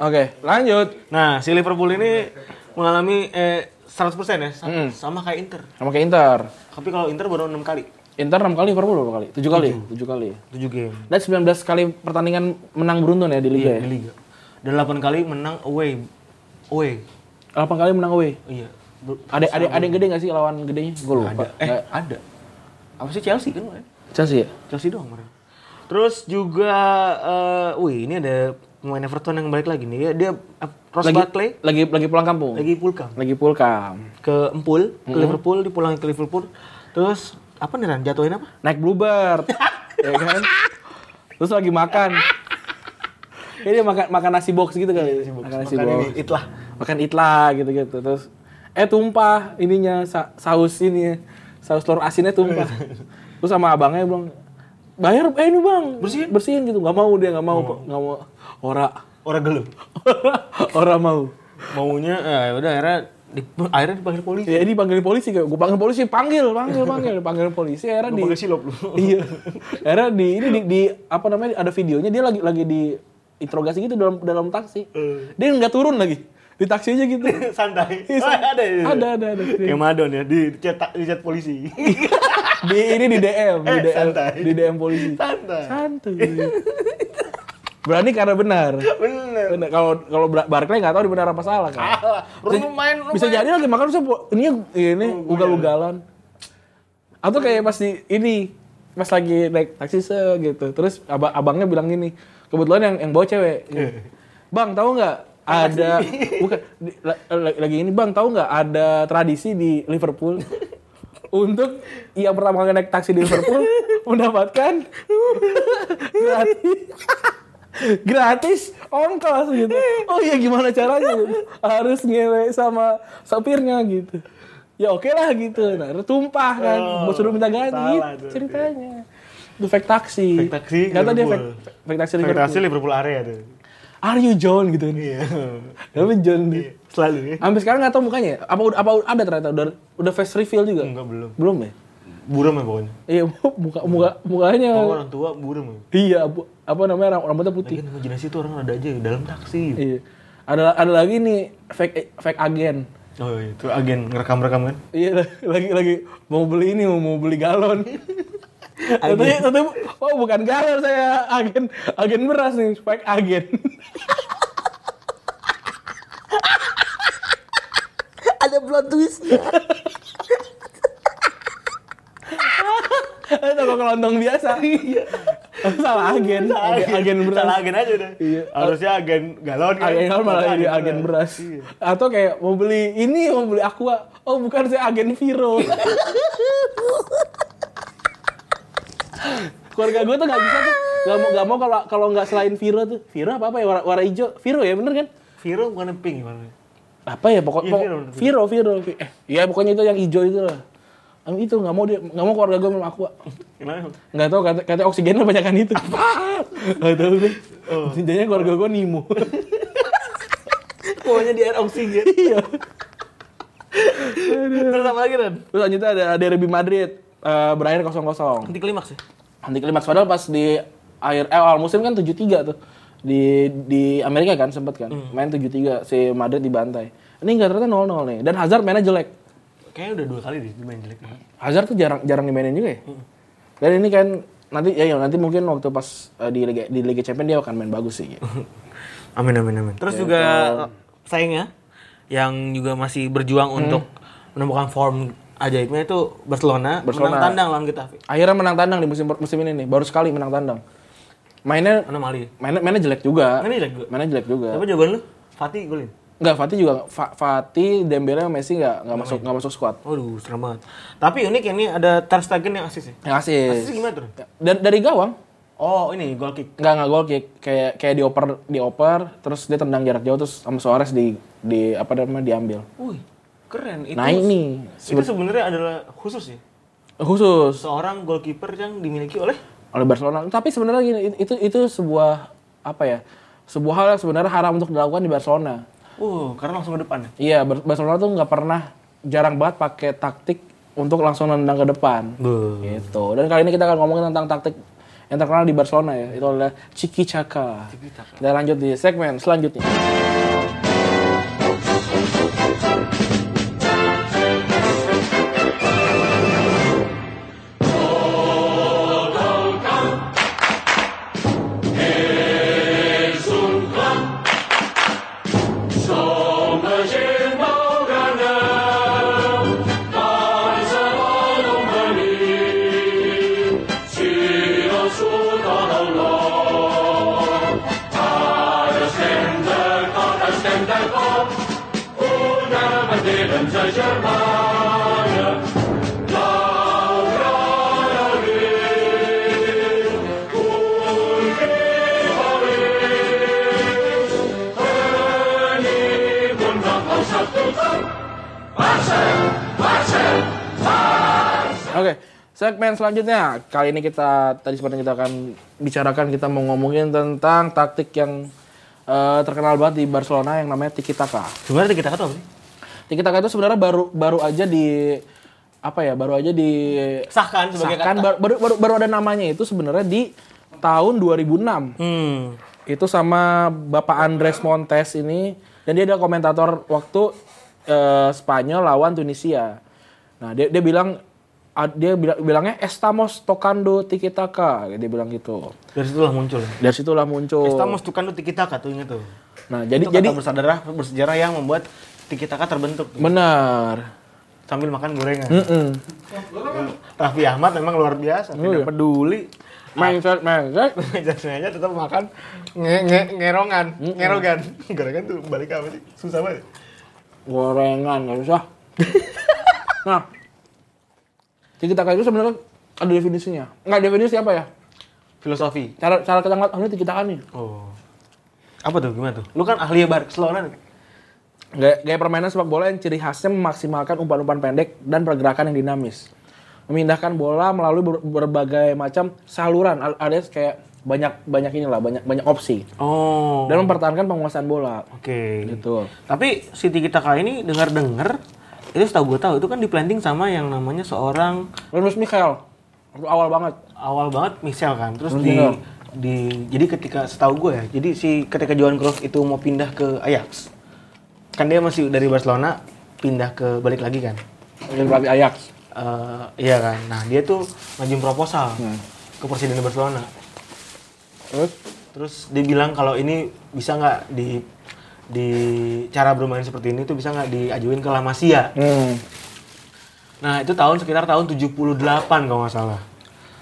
Oke, lanjut. Nah, si Liverpool ini mengalami eh 100% ya, sa- Mm. sama kayak Inter. Sama kayak Inter. Tapi kalau Inter baru 6 kali, Inter 6 kali, Liverpool berapa kali? 7 kali. 7 kali. 7 game 19 kali pertandingan menang beruntun ya di liga di ya. liga. Dan 8 kali menang away. Away. 8 kali menang away. Iya. Ada ada ada yang gede nggak sih lawan gedenya? Gue lupa. ada. Eh, Nggak- ada. Apa sih Chelsea kan? kemarin? Chelsea ya? Chelsea doang kemarin. Terus juga eh wih, ini ada pemain Everton yang balik lagi nih. Dia, dia Ross Lagi Barkley lagi lagi pulang kampung. lagi pulkam Lagi pulkam. ke Empul, ke Liverpool, dipulang ke Liverpool. Terus apa nih Ran? Jatuhin apa? Naik bluebird. [laughs] ya kan? Terus lagi makan. Ini makan makan nasi box gitu kali. Makan nasi Makan box. ini, itlah. Makan itlah gitu-gitu. Terus eh tumpah ininya sa- saus ini saus telur asinnya tumpah. [laughs] Terus sama abangnya bilang bayar eh ini bang Bersihin? bersihin gitu nggak mau dia nggak mau nggak mau ora Orang gelap. [laughs] ora mau Maunya eh udah akhirnya di, akhirnya dipanggil polisi. ya ini panggil polisi kayak gue panggil polisi panggil panggil panggil panggil polisi akhirnya di silop lu. [laughs] iya akhirnya di ini di, di apa namanya ada videonya dia lagi lagi di interogasi gitu dalam dalam taksi Eh. dia nggak turun lagi di taksi aja gitu [laughs] Santai. Oh, ada, ya? ada ada ada Kayak Madon ya, di chat, di chat polisi. Di ini di DM di Eh, DM santai. di DM polisi. Santai. santuy. Berani karena benar. Benar. kalau kalau Bar- Barclay nggak tahu di benar apa salah kan? Alah, lu main, lu bisa jadi lagi makan bisa ini ini ugal-ugalan. Atau kayak pas di ini pas lagi naik taksi se gitu. Terus abang abangnya bilang gini kebetulan yang yang bawa cewek. [laughs] Bang tahu nggak ada bukan di- la- la- lagi ini bang tahu nggak ada tradisi di Liverpool [laughs] untuk yang pertama kali naik taksi di Liverpool [laughs] mendapatkan gratis gratis ongkos gitu. Oh iya gimana caranya? gitu. Harus ngewe sama sopirnya gitu. Ya oke lah gitu. Nah, tumpah kan. Oh, Mau suruh minta ganti gitu ceritanya. Itu fake taksi. Fake taksi, Kata dia fake, fake taksi Fake Liverpool. taksi Liverpool area tuh. Are you John gitu. Iya. Tapi John dia. Selalu ya. Sampai sekarang nggak tahu mukanya. Apa apa ada ternyata udah udah face reveal juga. Enggak belum. Belum ya? Buram ya pokoknya. Iya, [laughs] muka muka mukanya. Oh, orang tua buram ya. Iya, bu- apa namanya ram- rambutnya putih. Lagian imajinasi tuh orang ada aja di dalam taksi. Iya. Ada ada lagi nih fake fake agen. Oh iya, itu agen ngerekam-rekam kan. Iya [laughs] lagi lagi mau beli ini mau, mau beli galon. [laughs] Katanya, katanya, oh bukan galon saya agen agen beras nih fake agen. [laughs] Ada plot twistnya. Itu toko kelontong biasa. Iya. Salah agen, agen, agen beras. Salah agen aja udah. Iya. Harusnya agen galon kan. Agen galon malah jadi agen beras. Iya. Atau kayak mau beli ini mau beli aqua. Oh bukan saya agen Viro. [laughs] Keluarga gue tuh nggak bisa tuh, nggak mau nggak mau kalau kalau nggak selain Viro tuh, Viro apa apa ya warna, warna hijau, Viro ya bener kan? Viro bukan pink warnanya. Apa ya pokok, Iya, pokok- Viro, Viro, Viro, Vi- eh iya pokoknya itu yang hijau itu lah. Yang itu nggak mau dia nggak mau keluarga gue minum aqua. Kenapa? Nggak tahu kata, kata oksigennya banyakan itu. Nggak tahu deh. Oh. Jadinya keluarga gue Nemo. Pokoknya di air oksigen. iya. Terus apa lagi kan? Terus lanjutnya ada Derby Madrid eh, berakhir 0-0. Anti klimaks ya? Anti klimaks padahal pas di akhir eh, awal musim kan 7-3 tuh. Di di Amerika kan sempat kan. Main 7-3 si Madrid dibantai. Ini enggak ternyata 0-0 nih. Dan Hazard mainnya jelek. Kayaknya udah dua kali deh dia main jelek. Hazard tuh jarang jarang dimainin juga ya. Dan ini kan nanti ya, ya nanti mungkin waktu pas eh, di Liga di Liga Champions dia akan main bagus sih. gitu. [laughs] Amin amin amin. Terus juga sayangnya yang juga masih berjuang untuk menemukan form ajaibnya itu Barcelona, Barcelona. menang tandang lawan Getafe. Akhirnya menang tandang di musim musim ini nih. Baru sekali menang tandang. Mainnya Mana Mali? mainnya, mainnya jelek juga. Mainnya jelek juga? Mainnya jelek juga. Apa jawaban lu? Fatih golin. Enggak, Fatih juga Fa- Fatih, Dembele sama Messi enggak enggak masuk enggak masuk squad. Waduh, serem banget. Tapi unik ini ada Ter Stegen yang asis ya. Yang asis. Asis gimana tuh? Dan dari gawang Oh, ini goal kick. enggak enggak gol kick kayak kayak dioper dioper terus dia tendang jarak jauh terus sama Suarez di di apa namanya diambil. Wih, keren. Itu, Naik nih. Itu sebenarnya adalah khusus ya. Khusus Seorang goalkeeper yang dimiliki oleh oleh Barcelona. Tapi sebenarnya gini, itu itu sebuah apa ya? Sebuah hal yang sebenarnya haram untuk dilakukan di Barcelona. Uh, karena langsung ke depan. Iya, Bar- Barcelona tuh nggak pernah jarang banget pakai taktik untuk langsung nendang ke depan. Be. Gitu. Dan kali ini kita akan ngomongin tentang taktik yang terkenal di Barcelona ya. Itu adalah Ciki Caka. Kita lanjut di segmen selanjutnya. Segmen selanjutnya. Kali ini kita tadi yang kita akan bicarakan kita mau ngomongin tentang taktik yang eh, terkenal banget di Barcelona yang namanya tiki taka. Sebenarnya kita kata apa sih? Tiki taka itu sebenarnya baru baru aja di apa ya? Baru aja di Sahkan sebagai sahkan, kata. baru, baru baru ada namanya itu sebenarnya di tahun 2006. Hmm. Itu sama Bapak Andres Montes ini dan dia adalah komentator waktu eh, Spanyol lawan Tunisia. Nah, dia dia bilang dia bilang bilangnya estamos tocando tiki taka, dia bilang gitu. Dari situlah muncul. Dari situlah muncul. Estamos tocando tiki taka tuh inget tuh. Nah, jadi Itu jadi bersejarah bersejarah yang membuat tiki taka terbentuk tuh. benar. sambil makan gorengan. Mm-mm. Raffi Ahmad memang luar biasa, Oh, tidak iya. peduli. Mindset, mindset. Meja tetap makan nge nge ngerongan, ngerogan. Gorengan tuh balik apa sih? Susah banget. Gorengan, nggak usah. [laughs] nah, tiki taka itu sebenarnya ada definisinya. Nggak definisi apa ya? Filosofi. Cara cara kita ngeliat, ini tiki taka nih. Oh. Apa tuh gimana tuh? Lu kan ahli Barcelona nih. Gaya, gaya permainan sepak bola yang ciri khasnya memaksimalkan umpan-umpan pendek dan pergerakan yang dinamis. Memindahkan bola melalui ber- berbagai macam saluran, al- alias kayak banyak banyak inilah, banyak banyak opsi. Oh. Dan mempertahankan penguasaan bola. Oke. Gitu. Tapi si Tiki Taka ini dengar-dengar itu setahu gue tahu itu kan di planting sama yang namanya seorang Linus Michael, awal banget. awal banget Michel kan. Terus di Michel. di jadi ketika setahu gue ya, jadi si ketika Johan Cruyff itu mau pindah ke Ajax. Kan dia masih dari Barcelona pindah ke balik lagi kan. Pelatih Ajax. Eh, iya kan. Nah, dia tuh ngajuin proposal Hmm. ke presiden Barcelona. Terus Terus dia bilang kalau ini bisa nggak di di cara bermain seperti ini tuh bisa nggak diajuin ke La Masia. hmm. Nah, itu tahun sekitar tahun 78 kalau nggak salah.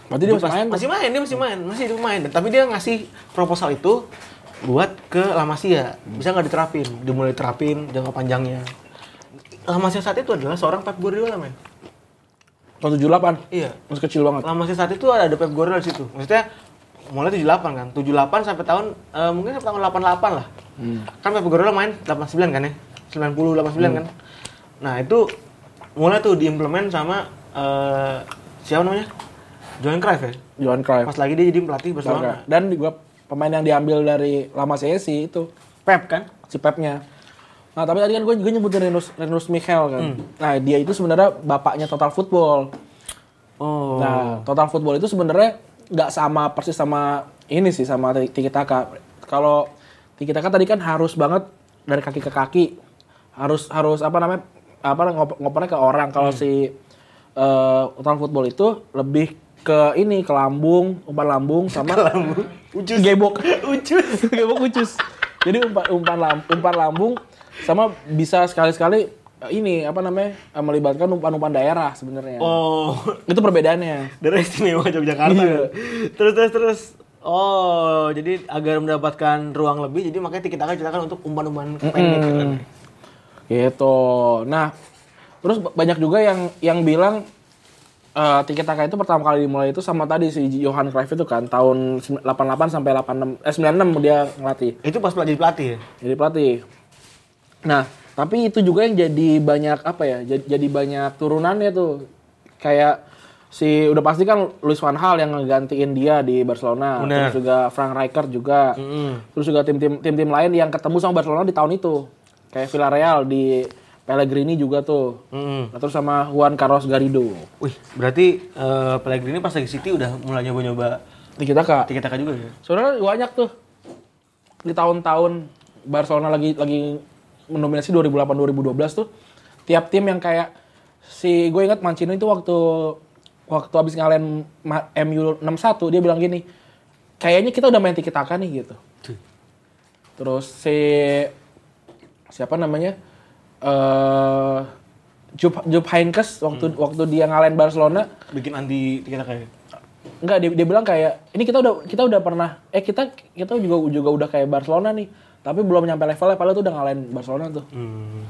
Berarti dia masih main. masih main, dia masih main, masih dia main. Tapi dia ngasih proposal itu buat ke La Masia. Bisa nggak diterapin? Dimulai terapin jangka panjangnya. La Masia saat itu adalah seorang Pep Guardiola, men. Tahun 78. Iya. Masih kecil banget. La Masia saat itu ada, ada Pep Guardiola di situ. Maksudnya mulai 78 kan. 78 sampai tahun eh, mungkin sampai tahun 88 lah. Hmm. Kan Pep Guardiola main 89 kan ya? 90 89 kan. Nah, itu mulai tuh diimplement sama eh, siapa namanya? Johan Cruyff ya. Johan Cruyff. Pas lagi dia jadi pelatih Barcelona. Dan juga pemain yang diambil dari Lama Sesi itu Pep kan? si Pepnya. Nah tapi tadi kan gue gue nyebutin Renus Renus Michael kan. Hmm. Nah dia itu sebenarnya bapaknya Total Football. Oh. Nah Total Football itu sebenarnya nggak sama persis sama ini sih sama Tiki Taka. Kalau Tiki Taka tadi kan harus banget dari kaki ke kaki. Harus harus apa namanya apa ngop ngopernya ke orang. Kalau si eh, Total Football itu lebih ke ini ke lambung, umpan lambung [laughs] sama lambung. Ucus. gebok. [laughs] Ucus. Gebok ucus. Jadi umpan umpan lam, umpan lambung sama bisa sekali-sekali eh, ini apa namanya eh, melibatkan umpan-umpan daerah sebenarnya. Oh. Itu perbedaannya. Daerah istimewa Yogyakarta. Iya. Terus terus terus. Oh, jadi agar mendapatkan ruang lebih, jadi makanya kita akan ceritakan untuk umpan-umpan pendek. Hmm. Gitu. Nah, terus ba- banyak juga yang yang bilang eh Tiki Taka itu pertama kali dimulai itu sama tadi si Johan Cruyff itu kan tahun 88 sampai 86 eh 96 dia ngelatih. Itu pas jadi pelatih ya? jadi pelatih. Nah, tapi itu juga yang jadi banyak apa ya? Jadi, jadi banyak turunannya tuh. Kayak si udah pasti kan Luis van Gaal yang ngegantiin dia di Barcelona. Bener. Terus juga Frank Rijkaard juga. Mm-mm. Terus juga tim-tim tim-tim lain yang ketemu sama Barcelona di tahun itu. Kayak Villarreal di Pellegrini juga tuh. Mm-mm. Nah, terus sama Juan Carlos Garrido. Wih, berarti eh, Pellegrini pas lagi City udah mulai nyoba-nyoba kita kak. Tiki Taka juga ya? Sebenarnya banyak tuh di tahun-tahun Barcelona lagi lagi mendominasi 2008 2012 tuh tiap tim yang kayak si gue ingat Mancino itu waktu waktu habis ngalahin MU 6-1 dia bilang gini kayaknya kita udah main tiki taka nih gitu. Terus si siapa namanya? eh Jupp Heynckes waktu waktu dia ngalahin Barcelona Bikin anti Tiki Taka ya? Enggak, dia, dia bilang kayak ini kita udah kita udah pernah eh kita kita juga juga udah kayak Barcelona nih. Tapi belum nyampe levelnya, padahal tuh udah ngalahin Barcelona tuh. Hmm.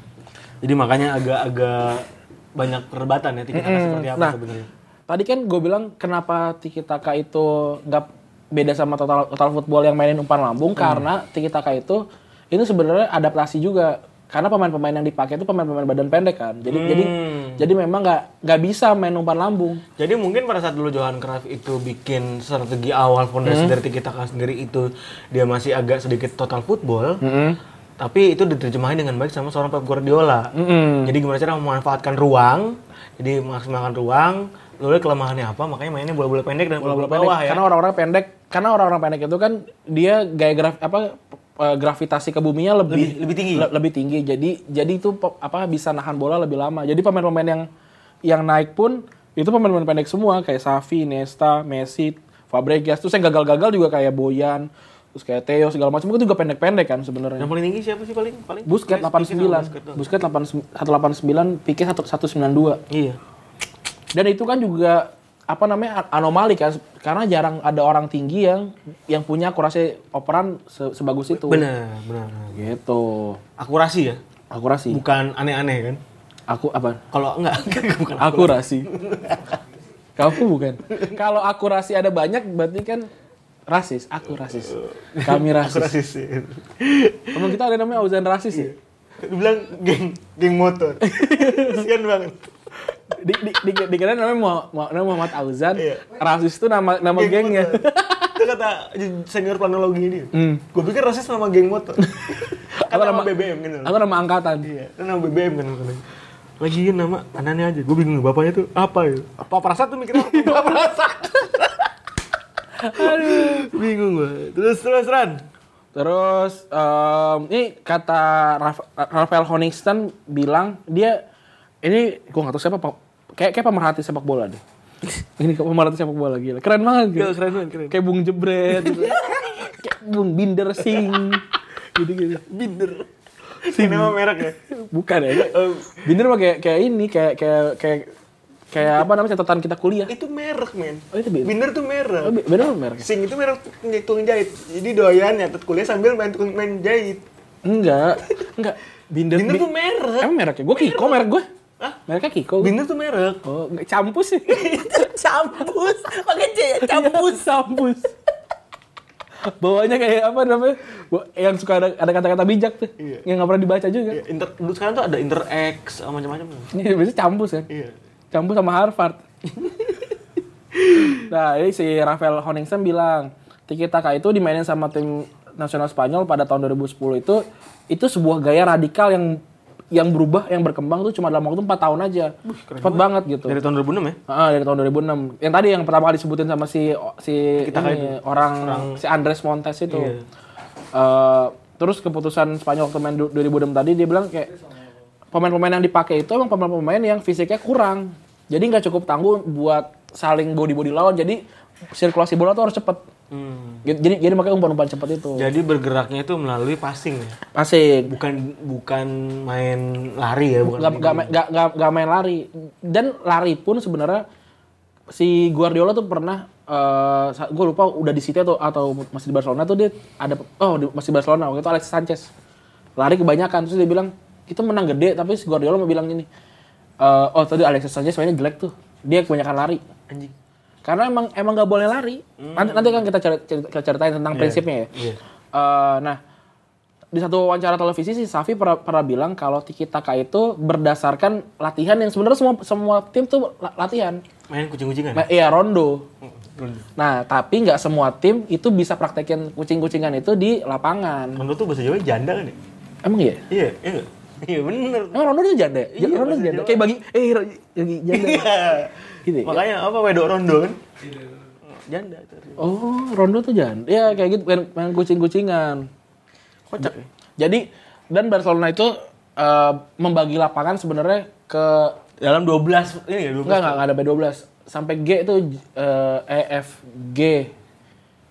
Jadi makanya agak-agak banyak perdebatan ya tiki taka seperti apa Nah, sebenarnya. Tadi kan gue bilang kenapa Tiki Taka itu nggak beda sama total total football yang mainin umpan lambung karena Tiki Taka itu itu sebenarnya adaptasi juga karena pemain-pemain yang dipakai itu pemain-pemain badan pendek kan. Jadi jadi jadi memang nggak nggak bisa main umpan lambung. Jadi mungkin pada saat dulu Johan Cruyff itu bikin strategi awal fondasi dari tiki taka sendiri itu dia masih agak sedikit total football. Tapi itu diterjemahin dengan baik sama seorang Pep Guardiola. Jadi gimana cara memanfaatkan ruang, jadi maksimalkan ruang, lalu kelemahannya apa, makanya mainnya bola-bola pendek dan bola-bola pendek. bawah ya. Karena orang-orang pendek, karena orang-orang pendek itu kan dia gaya graf apa eh, gravitasi ke buminya lebih Lebih- lebih tinggi. le- lebih tinggi. Jadi jadi itu apa bisa nahan bola lebih lama. Jadi pemain-pemain yang yang naik pun itu pemain-pemain pendek semua kayak Xavi, Nesta, Messi, Fabregas. Terus yang gagal-gagal juga kayak Boyan, terus kayak Theo segala macam itu juga pendek-pendek kan sebenarnya. Yang paling tinggi siapa sih paling? paling? Busquets Busquets sama 89, Busquets doang. Busquets 189, Pique 192. Iya. Dan itu kan juga apa namanya anomali kan karena jarang ada orang tinggi yang yang punya akurasi operan se- sebagus itu. Benar, benar. Gitu. Akurasi ya, Akurasi. bukan aneh-aneh kan? Aku apa? Kalau enggak, [laughs] bukan Akurasi. Kamu bukan. Kalau akurasi ada banyak berarti kan rasis. Aku rasis. Kami rasis. akurasi sih. Temen kita ada namanya Auzan rasis ya. Dibilang geng, geng motor. [laughs] Kasian banget. Di, di, di, dikira namanya Muhammad, namanya Muhammad Auzan. Iya. Rasis itu nama nama Geng gengnya. Itu kata senior planologi ini. Hmm. Gue pikir rasis nama geng motor. [laughs] kan Apa nama nama- BBM gitu. Aku nama angkatan. Iya, kan nama BBM kan. katanya. Lagi nama anaknya aja. Gue bingung bapaknya tuh apa ya? Apa perasaan tuh mikirnya apa? [laughs] Apa perasaan? Aduh, bingung gue. Terus terus Ran. Terus em, ini kata Raf- Rafael Honingston bilang dia ini gua nggak tahu siapa Pak. kayak kayak pemerhati sepak bola deh. [laughs] ini kayak pemerhati sepak bola gila. Keren banget gitu. Gila, keren banget, keren. Kayak Bung Jebret gitu. [laughs] kayak Bung Binder Sing [laughs] gitu gitu. Binder. Ini nama merek ya? Bukan ya. Binder mah kayak kayak ini kayak kayak kayak kayak apa namanya catatan kita kuliah. Itu merek, men. Oh, itu Binder. Binder tuh merek. Oh, bi- bener merek. Sing itu merek tukang jahit. Jadi doyan nyatet kuliah sambil main tukang main jahit. Enggak. Enggak. Binder, Binder Bi- tuh merek. Emang mereknya? Gue Kiko merek gue. Hah? Mereknya Kiko. Binder tuh merek. Oh, campus sih. [laughs] campus. Pakai C ya, campus. campus. Bawahnya kayak apa namanya? Yang suka ada ada kata-kata bijak tuh. Iya. Yang nggak pernah dibaca juga. Ya, inter, dulu sekarang tuh ada Inter X sama macam-macam. Ini biasanya campus kan. Iya. Campus sama Harvard. [laughs] nah, ini si Rafael Honingston bilang, Tiki Taka itu dimainin sama tim nasional Spanyol pada tahun 2010 itu itu sebuah gaya radikal yang yang berubah, yang berkembang tuh cuma dalam waktu 4 tahun aja. Cepat banget gitu. Dari tahun 2006 ya? Ah, dari tahun 2006. Yang tadi yang pertama kali disebutin sama si si ini, orang, si Andres Montes itu. Iya. Eh, terus keputusan Spanyol waktu main du- 2006 tadi dia bilang kayak pemain-pemain yang dipakai itu emang pemain-pemain yang fisiknya kurang. Jadi nggak cukup tangguh buat saling body-body lawan. Jadi sirkulasi bola tuh harus cepet. Hmm. Jadi jadi makanya umpan-umpan cepet itu. Jadi bergeraknya itu melalui passing ya? Asik. Bukan bukan main lari ya, bukan Gak, gak, main- gak, gak, gak main lari. Dan lari pun sebenarnya si Guardiola tuh pernah eh gue lupa udah di City atau atau masih di Barcelona tuh dia ada oh di, masih Barcelona waktu itu Alexis Sanchez lari kebanyakan terus dia bilang kita menang gede tapi si Guardiola mau bilang gini eh, oh tadi Alexis Sanchez mainnya jelek tuh dia kebanyakan lari anjing. Karena emang emang nggak boleh lari nanti nanti kan kita ceri- ceri- kita ceritain tentang prinsipnya ya Iya. Eh, nah di satu wawancara televisi si Safi pernah, pernah bilang kalau Tiki Taka itu berdasarkan latihan yang sebenarnya semua semua tim tuh la- latihan Main kucing-kucingan. nah, iya rondo Rondo. nah tapi nggak semua tim itu bisa praktekin kucing-kucingan itu di lapangan Rondo tuh bahasa Jawa janda kan ya? emang iya Iya, iya? [laughs] Iya bener. emang rondo itu janda ya? Iya, rondo bahasa janda kayak bagi eh bagi [laughs] janda Iya. gitu ya? Makanya apa wedok rondo kan? Janda itu. Oh, rondo tuh jangan. Ya kayak gitu main, main kucing-kucingan. Kocak ya? Jadi dan Barcelona itu eh, membagi lapangan sebenarnya ke Dalam 12 ini ya 12. enggak enggak, enggak ada B12. Sampai G itu eh, E F G.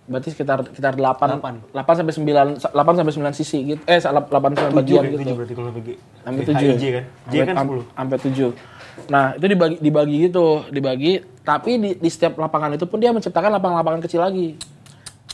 Berarti sekitar sekitar 8 Delapan. 8 sampai 9 8 sampai 9 sisi gitu. Eh 8 sampai 7 bagian ya, gitu. 7 berarti kalau G. Sampai Oke, 7. HIJ kan? J kan Sampai- 10. Sampai 7. Nah, itu dibagi dibagi gitu, dibagi tapi di, di setiap lapangan itu pun dia menciptakan lapangan-lapangan kecil lagi.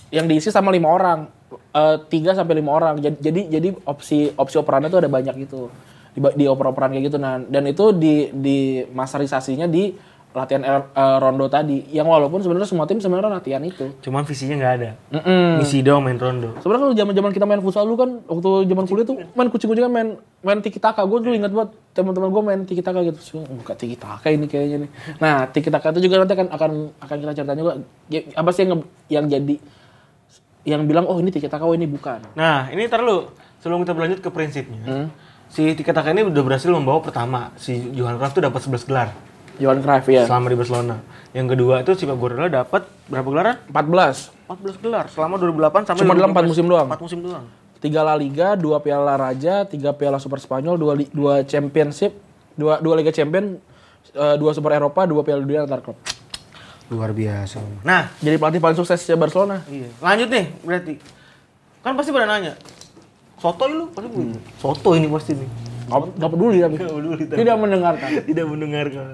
Yang diisi sama lima orang. eh, tiga sampai lima orang. Jadi jadi, jadi opsi opsi operannya tuh ada banyak gitu di, di oper-operan kayak gitu nah dan itu di di masterisasinya di latihan er- eh, rondo tadi yang walaupun sebenarnya semua tim sebenarnya latihan itu Cuman visinya nggak ada. Mm-mm. Misi doang main rondo. sebenarnya kalau zaman zaman kita main futsal dulu kan waktu zaman kuliah tuh main kucing-kucingan main main tiki taka gue dulu ingat banget teman-teman gue main tiki taka gitu oh, buka tiki taka ini kayaknya nih nah tiki taka itu juga nanti akan akan akan kita ceritain juga Ya, apa sih yang yang jadi yang bilang oh ini tiki taka oh ini bukan Nah, ini ntar lu. Sebelum kita berlanjut ke prinsipnya. Si Tiki Taka ini udah berhasil membawa pertama. Si Johan Cruyff tuh dapat 11 gelar Johan Cruyff ya selama di Barcelona. Yang kedua itu si Pep Guardiola dapat berapa gelaran? 14 14 gelar selama 2008 sampai Cuma dalam 4 musim doang. 4 musim doang. tiga La Liga, dua Piala Raja, tiga Piala Super Spanyol, dua li- dua Championship, dua dua Liga Champion, eh, dua Super Eropa, dua Piala Dunia antar klub. Luar biasa. Nah, Jadi pelatih paling sukses di Barcelona. iya. Lanjut nih, berarti. Kan pasti pada nanya. Soto lu pasti hmm. Soto ini pasti nih. Gak, gak peduli tapi. Nggak peduli, tapi. Tidak mendengarkan. [laughs] Tidak mendengarkan.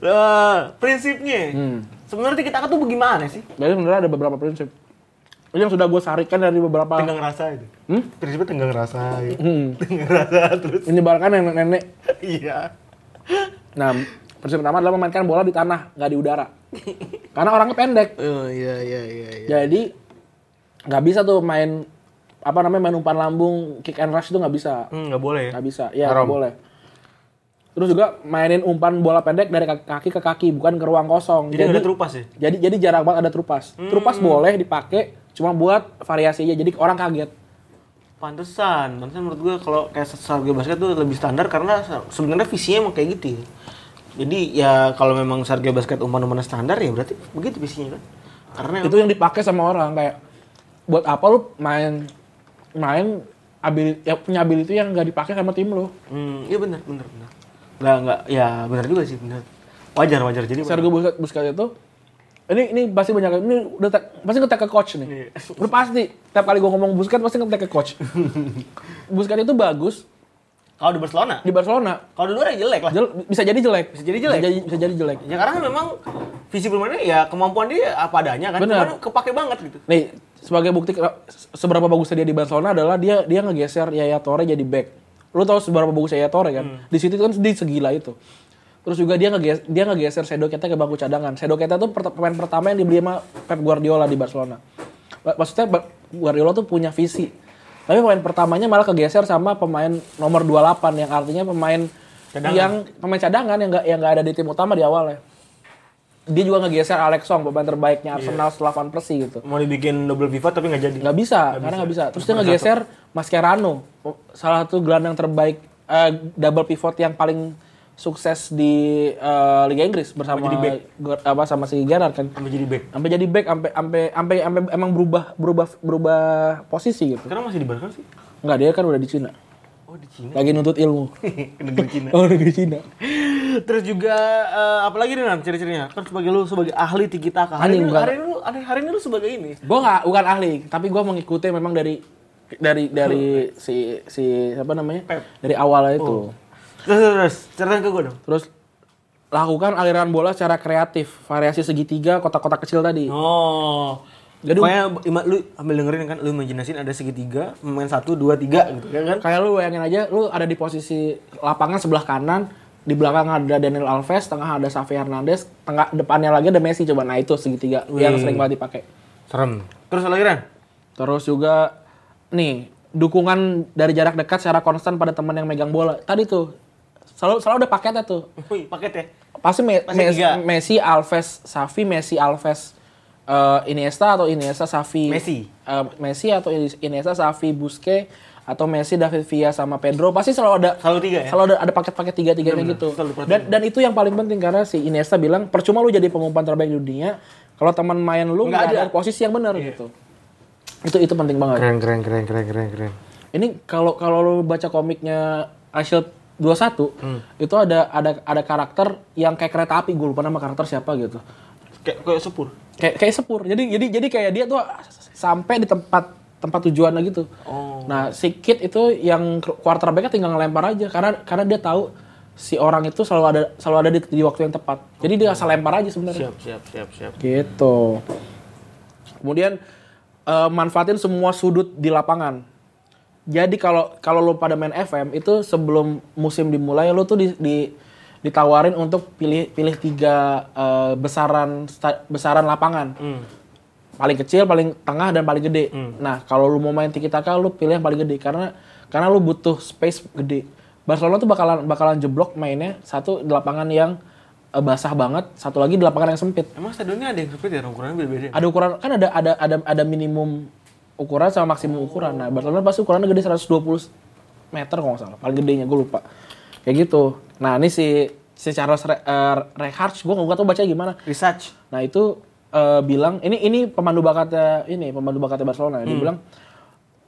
Nah, [laughs] prinsipnya. Hmm. Sebenarnya kita tuh bagaimana sih? Jadi sebenarnya ada beberapa prinsip. Ini yang sudah gue sarikan dari beberapa. Tenggang rasa itu. Hmm? Prinsipnya tenggang rasa. Gitu. Hmm. [laughs] Tenggang rasa terus. Ini bahkan nenek-nenek. [laughs] Iya. Nah, prinsip pertama adalah memainkan bola di tanah, nggak di udara. Karena orangnya pendek. Oh iya iya iya. iya. Jadi nggak bisa tuh main apa namanya main umpan lambung, kick and rush itu nggak bisa. Hmm, nggak boleh ya. Nggak bisa, ya Haram. nggak boleh. Terus juga mainin umpan bola pendek dari kaki ke kaki, bukan ke ruang kosong. Jadi nggak ada terupas ya? Jadi jadi jarang banget ada terupas. Terupas boleh dipakai, cuma buat variasi aja. Jadi orang kaget. Pantesan, pantesan menurut gue kalau kayak Sarga basket tuh lebih standar karena se- sebenarnya visinya emang kayak gitu. ya. Jadi ya kalau memang Sarga basket umpan-umpan standar ya berarti begitu visinya kan. Karena Itu yang dipakai sama orang kayak buat apa lu main main ability ya punya ability yang nggak dipakai sama tim lu. Hmm, iya benar, benar, benar. Nggak, nggak, ya benar juga sih, benar. Wajar, wajar. Jadi Sergio Busquets, itu ini ini pasti banyak ini udah te- pasti ngetek ke coach nih. Iya. Udah pasti. Tiap kali gue ngomong Busquets pasti ngetek ke coach. [laughs] Busquets itu bagus kalau di Barcelona, di Barcelona. kalau di luar ya jelek lah. Jel- bisa jadi jelek. Bisa jadi jelek. Bisa jadi, bisa jadi jelek. Ya karena memang visi bermainnya ya kemampuan dia apa adanya kan. Cuman kepake banget gitu. Nih, sebagai bukti seberapa bagusnya dia di Barcelona adalah dia dia ngegeser Yaya Torre jadi back. Lu tahu seberapa bagusnya Yaya Torre kan? Di situ kan di segila itu. Terus juga dia ngegeser, dia ngegeser Sedo Keita ke bangku cadangan. Sedo Keita tuh pemain pertama yang dibeli sama Pep Guardiola di Barcelona. Mak- Maksudnya Guardiola tuh punya visi. Tapi pemain pertamanya malah kegeser sama pemain nomor 28 yang artinya pemain Cadangan. yang pemain cadangan yang nggak yang nggak ada di tim utama di awalnya. Dia juga ngegeser Alex Song pemain terbaiknya Arsenal setelah Van Persie gitu Mau dibikin double pivot tapi nggak jadi. nggak bisa karena nggak bisa terus dia ngegeser Mascherano salah satu gelandang terbaik eh, double pivot yang paling sukses di eh, Liga Inggris bersama jadi back. Apa sama si Gerrard kan Sampai jadi back. sampai jadi back sampai sampai sampai sampai emang berubah berubah berubah posisi gitu Sekarang masih di Barca sih? nggak dia kan udah di Cina Oh di Cina. lagi nuntut ilmu [laughs] Negeri Cina. oh negeri Cina Terus juga eh, apalagi nih Nan ciri-cirinya? Kan sebagai lu sebagai ahli tiki taka. Hari ini, hari ini lu hari, hari ini lu sebagai ini. gue nggak bukan ahli tapi gue mengikuti memang dari dari dari si si apa namanya Pep. dari awalnya itu Terus terus, terus ceritain ke gue dong. Terus lakukan aliran bola secara kreatif, variasi segitiga, kotak-kotak kecil tadi. Oh. Jadi- Pokoknya ima- lu ambil dengerin kan, lu imajinasin ada segitiga, main satu, dua, tiga gitu ya kan? Kayak lu bayangin aja, lu ada di posisi lapangan sebelah kanan, di belakang ada Daniel Alves, tengah ada Xavi Hernandez, tengah depannya lagi ada Messi coba. Nah itu segitiga yang Wih. sering banget dipakai. Serem. Terus lagi? Terus juga nih dukungan dari jarak dekat secara konstan pada teman yang megang bola. Tadi tuh selalu selalu ada paketnya tuh. Wih, paket ya? Pasti, Me- Pasti Mes- tiga. Messi, Alves, Xavi, Messi, Alves, eh, Iniesta atau Iniesta, Xavi, Messi. eh, Messi atau Iniesta, Xavi, Busquets atau Messi, David Villa sama Pedro pasti selalu ada Selalu tiga ya? selalu ada, ada paket-paket tiga-tiganya Bener-bener, gitu. Dan dan itu yang paling penting karena si Iniesta bilang percuma lu jadi pengumpan terbaik di dunia kalau teman main lu Nggak ada. ada. posisi yang benar gitu. Itu itu penting banget. Keren, keren, keren, keren, keren, keren. Ini kalau kalau lu baca komiknya Ashfield 21 Hmm. itu ada ada ada karakter yang kayak kereta api gue lupa nama karakter siapa gitu. Kayak kayak sepur. Kayak kayak sepur. Jadi jadi jadi kayak dia tuh sampai di tempat tempat tujuannya gitu. Oh. Nah, si Kid itu yang quarterback tinggal ngelempar aja karena karena dia tahu si orang itu selalu ada selalu ada di, di waktu yang tepat. Jadi dia asal lempar aja sebenarnya. Siap, siap, siap, siap. Gitu. Kemudian eh, manfaatin semua sudut di lapangan. Jadi kalau kalau lo pada main FM itu sebelum musim dimulai lo tuh di, di- ditawarin untuk pilih pilih tiga eh, besaran sta- besaran lapangan. Paling kecil, paling tengah dan paling gede. Nah, kalau lu mau main tiki taka lu pilih yang paling gede karena karena lu butuh space gede. Barcelona tuh bakalan bakalan jeblok mainnya satu di lapangan yang basah banget, satu lagi di lapangan yang sempit. Emang stadionnya ada yang seperti ya, ukurannya beda-beda. Ada ukuran kan ada ada ada ada minimum ukuran sama maksimum ukuran. Nah, Barcelona pasti ukurannya gede 120 meter kalau nggak salah. Paling gedenya gue lupa. Kayak gitu. Nah, ini si si Charles Re, eh, Reichardt, gue nggak tahu baca gimana. Research. Nah itu eh, bilang ini ini pemandu bakatnya ini pemandu bakatnya Barcelona. Dia bilang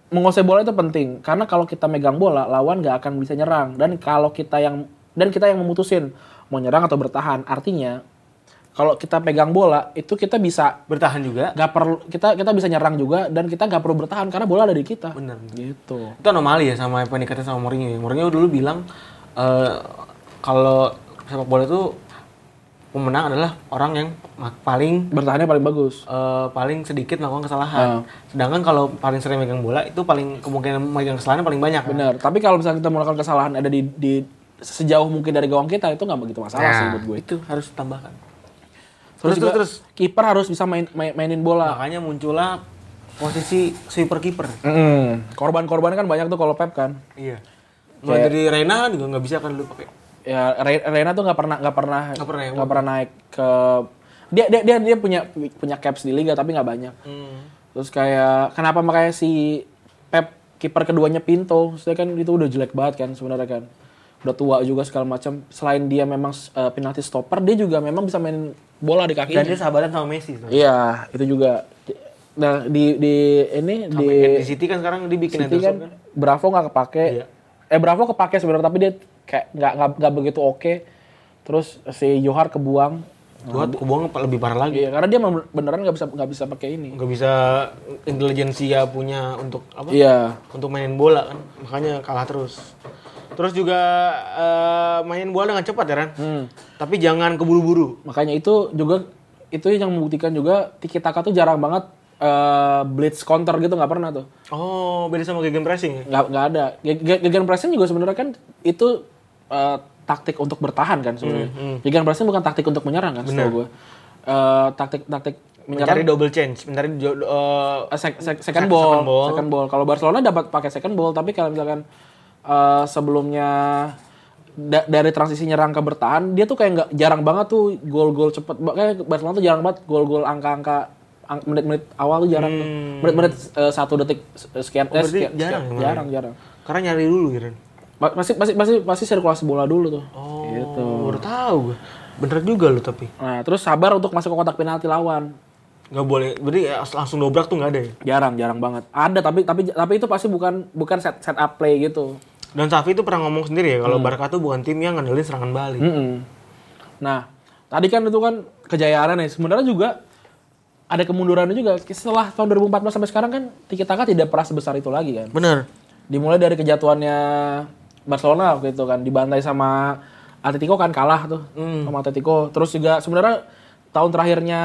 menguasai bola itu penting karena kalau kita megang bola lawan nggak akan bisa nyerang dan kalau kita yang dan kita yang memutusin mau nyerang atau bertahan. Artinya kalau kita pegang bola itu kita bisa Bertahan juga. nggak perlu kita kita bisa nyerang juga dan kita nggak perlu bertahan karena bola ada di kita. Bener. Gitu. Itu anomali ya sama apa yang dikatain sama Mourinho. ya. Mourinho dulu bilang eh, kalau sepak bola itu pemenang adalah orang yang paling Bertahannya paling bagus. eh, paling sedikit melakukan kesalahan. Sedangkan kalau paling sering megang bola itu paling kemungkinan megang kesalahan paling banyak. kan? Bener. Tapi kalau misalnya kita melakukan kesalahan ada di, di sejauh mungkin dari gawang kita itu nggak begitu masalah sih buat gue. Itu harus tambahkan. Terus, Terus, juga terus, terus. kiper harus bisa main, main- mainin bola. Makanya muncullah posisi sweeper kiper. Mm. Korban-korban kan banyak tuh kalau Pep kan. Iya. Mulai dari Reina juga nggak bisa kan dulu pakai. Ya Re- Reina tuh nggak pernah nggak pernah Nggak pernah ya, pernah naik ke dia dia dia, dia punya punya caps di liga tapi nggak banyak. Hmm. Terus kayak kenapa makanya si Pep kiper keduanya Pinto, saya kan itu udah jelek banget kan sebenarnya kan. Udah tua juga segala macam. Selain dia memang uh, penalti stopper, dia juga memang bisa main bola di kakinya. Dan dia sahabatan sama Messi. tuh. Iya, itu juga. Nah, di di ini di Sampai di City kan sekarang dibikin City kan Bravo nggak kepake. Iya. Eh Bravo kepake sebenarnya tapi dia kayak nggak nggak begitu oke. Terus si Johar kebuang. Buat kebuang lebih parah lagi. Iya, karena dia beneran nggak bisa nggak bisa pakai ini. Nggak bisa intelijensia punya untuk apa? Iya. Untuk mainin bola kan. Makanya kalah terus. Terus juga eh, mainin bola dengan cepat ya kan? Tapi jangan keburu-buru. Makanya itu juga itu yang membuktikan juga Tiki Taka tuh jarang banget eh, blitz counter gitu nggak pernah tuh. Oh, beda sama gegen pressing ya? nggak nggak ada. Ge- ge- Gegen pressing juga sebenarnya kan itu eh, taktik untuk bertahan kan sebenarnya. Gegen pressing bukan taktik untuk menyerang kan setahu gue. Eh, taktik taktik menyerang Mencari double change, mencari sec- sec- second Second ball, ball. second ball. Kalau Barcelona dapat pakai second ball, tapi kalau misalkan eh, sebelumnya da- dari transisi nyerang ke bertahan, dia tuh kayak nggak jarang banget tuh gol-gol cepet. Kayak Barcelona tuh jarang banget gol-gol angka-angka ang- menit-menit awal tuh jarang tuh. Menit-menit eh, satu detik eh, sekian, eh, berarti sekian, jarang sekian. jarang, jarang. karena nyari dulu gitu. Pasti pasti pasti pasti sirkulasi bola dulu tuh. Oh, Gitu. baru tahu. Bener juga lu tapi. Nah, terus sabar untuk masuk ke kotak penalti lawan. Nggak boleh, berarti ya langsung dobrak tuh nggak ada ya? Jarang, jarang banget. Ada tapi tapi tapi itu pasti bukan bukan set set up play gitu. Dan Safi itu pernah ngomong sendiri ya, kalau Barca tuh bukan tim yang ngandelin serangan balik. Mm-mm. Nah, tadi kan itu kan kejayaan nih. Sebenarnya juga ada kemundurannya juga. Setelah tahun 2014 sampai sekarang kan Tiki Taka tidak pernah sebesar itu lagi kan. Bener. Dimulai dari kejatuhannya Barcelona waktu itu kan dibantai sama Atletico kan kalah tuh sama Atletico. Terus juga sebenarnya tahun terakhirnya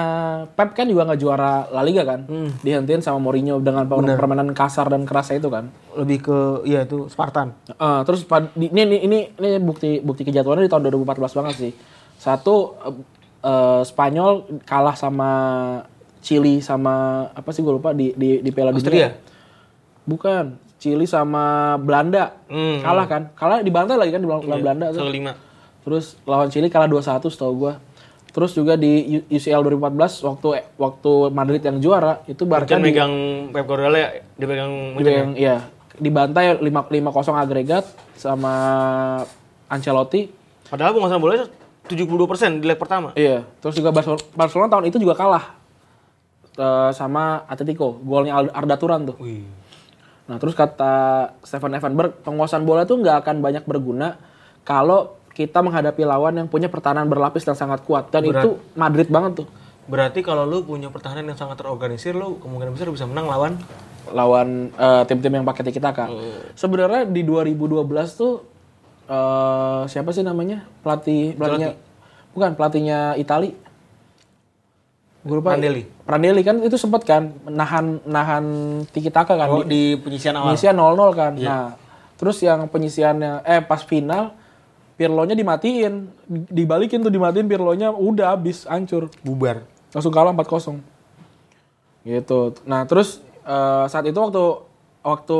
Pep kan juga nggak juara La Liga kan. Dihentiin sama Mourinho dengan permainan kasar dan kerasnya itu kan. Lebih ke, iya itu Spartan. Eh, terus ini, ini ini ini bukti bukti kejatuhannya di tahun 2014 banget sih. Satu eh, Spanyol kalah sama Chili sama apa sih gue lupa di di di Piala Dunia. Bukan. Chili sama Belanda. Hmm. Kalah kan? Kalah dibantai lagi kan di lawan lawan Belanda tuh. Terus lawan Chili kalah 2-1 setahu gua. Terus juga di UCL 2014 waktu waktu Madrid yang juara itu Barca di, megang Pep Guardiola, dipegang di yang iya dibantai 5 5-0 agregat sama Ancelotti. Padahal penguasaan bola 72% di leg pertama. Iya, terus juga Barcelona, Barcelona tahun itu juga kalah eh, sama Atletico. Golnya Arda Turan tuh. Wih. Nah, terus kata Stefan Evenberg, penguasaan bola itu nggak akan banyak berguna kalau kita menghadapi lawan yang punya pertahanan berlapis dan sangat kuat. Dan itu Madrid banget tuh. Berarti kalau lu punya pertahanan yang sangat terorganisir, lu kemungkinan besar bisa menang lawan Lawan eh, tim-tim yang pakai tiki taka. Sebenarnya di 2012 tuh eh, siapa sih namanya? Pelatih pelatihnya bukan pelatihnya Itali. Gue lupa. Prandelli. Prandelli kan itu sempat kan nahan nahan Tiki Taka kan Oh, di, di penyisian awal. penyisian 0-0 kan. Nah, terus yang penyisiannya eh pas final Pirlo-nya dimatiin, dibalikin tuh dimatiin Pirlo-nya udah habis hancur. Bubar. Langsung kalah 4-0. Gitu. Nah, terus eh, saat itu waktu waktu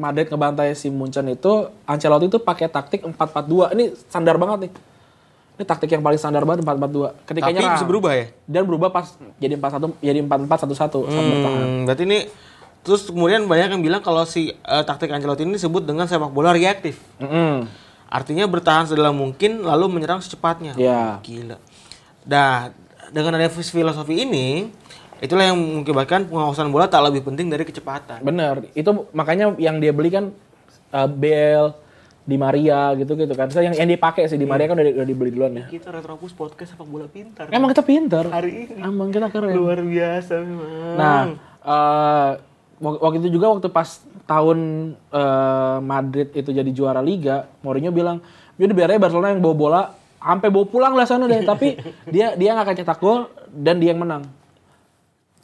Madrid ngebantai si Munchen itu Ancelotti itu pakai taktik 4-4-2. Ini standar banget nih. Ini taktik yang paling standar banget 4-4-2. Ketika Tapi nyerang. bisa berubah ya? Dan berubah pas jadi 4-1 jadi 4-4-1-1 saat bertahan. Hmm, berarti ini terus kemudian banyak yang bilang kalau si eh, taktik Ancelotti ini disebut dengan sepak bola reaktif. Mm-mm. Artinya bertahan sedalam mungkin lalu menyerang secepatnya. Ya. Gila. Nah, dengan ada filosofi ini, itulah yang mengakibatkan pengawasan bola tak lebih penting dari kecepatan. Bener, itu makanya yang dia beli kan uh, Bale, Di Maria gitu gitu kan. So, yang yang dipakai sih Di Maria kan udah, udah dibeli duluan ya. Kita Retropus podcast sepak bola pintar. Emang kita pinter. Hari ini Emang kita keren. luar biasa memang. Nah, eh, wak- waktu itu juga waktu pas tahun eh, Madrid itu jadi juara Liga, Mourinho bilang, "Udah biar aja Barcelona yang bawa bola, sampai bawa pulang lah sana deh." Tapi [laughs] dia dia nggak akan cetak gol dan dia yang menang.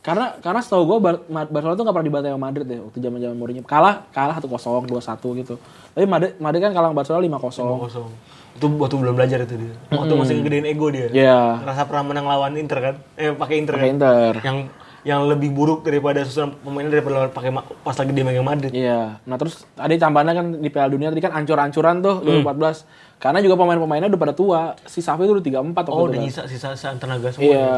Karena karena setahu gue Bar- Barcelona tuh nggak pernah dibantai sama Madrid ya waktu zaman zaman Mourinho. Kalah kalah 1-0, 2-1 gitu. Tapi Madrid Madrid kan kalah Barcelona 5-0. kosong. Itu waktu belum belajar itu dia. Waktu masih ngegedein ego dia. Iya. Ngerasa pernah menang lawan Inter kan? Eh pakai Inter Pakai kan? Inter. Yang yang lebih buruk daripada susunan pemainnya daripada pakai pas lagi dia megang Madrid. Iya. Nah terus ada tambahannya kan di Piala Dunia tadi kan ancur-ancuran tuh 2014. Karena juga pemain-pemainnya udah pada tua. Si Safi itu udah 34 waktu Oh, udah nyisa sisa sisa tenaga semua. Iya.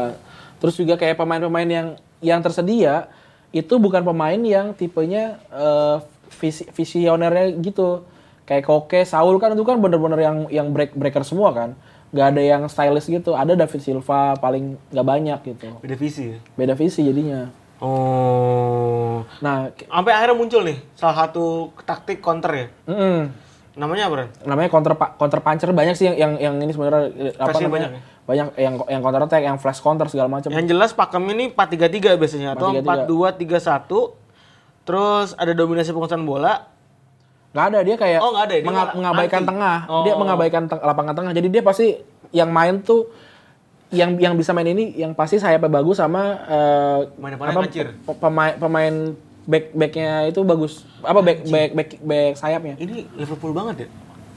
Terus juga kayak pemain-pemain yang yang tersedia itu bukan pemain yang tipenya eh, visi, visionernya gitu. Kayak Koke, Saul kan itu kan bener-bener yang yang break breaker semua kan. Gak ada yang stylish gitu. Ada David Silva paling nggak banyak gitu. Beda visi ya. Beda visi jadinya. Oh. Nah, Sampai akhirnya muncul nih salah satu taktik counter ya. mm-mm. Namanya apa, Ren? namanya counter counter puncher banyak sih yang yang, yang ini sebenarnya eh, apa namanya banyak ya? banyak yang yang counter attack yang flash counter segala macam Yang jelas pakem ini 4-3-3 biasanya atau 4-2-3-1. Terus ada dominasi penguasaan bola. Nggak ada dia kayak Oh, nggak ada, dia menga- malah mengabaikan anti. tengah Oh. dia mengabaikan teng- lapangan tengah jadi dia pasti yang main tuh yang yang bisa main ini yang pasti sayapnya bagus sama eh, Pemain-pemain apa, pemain pemain back backnya itu bagus apa back back back, back sayapnya Ini Liverpool banget ya.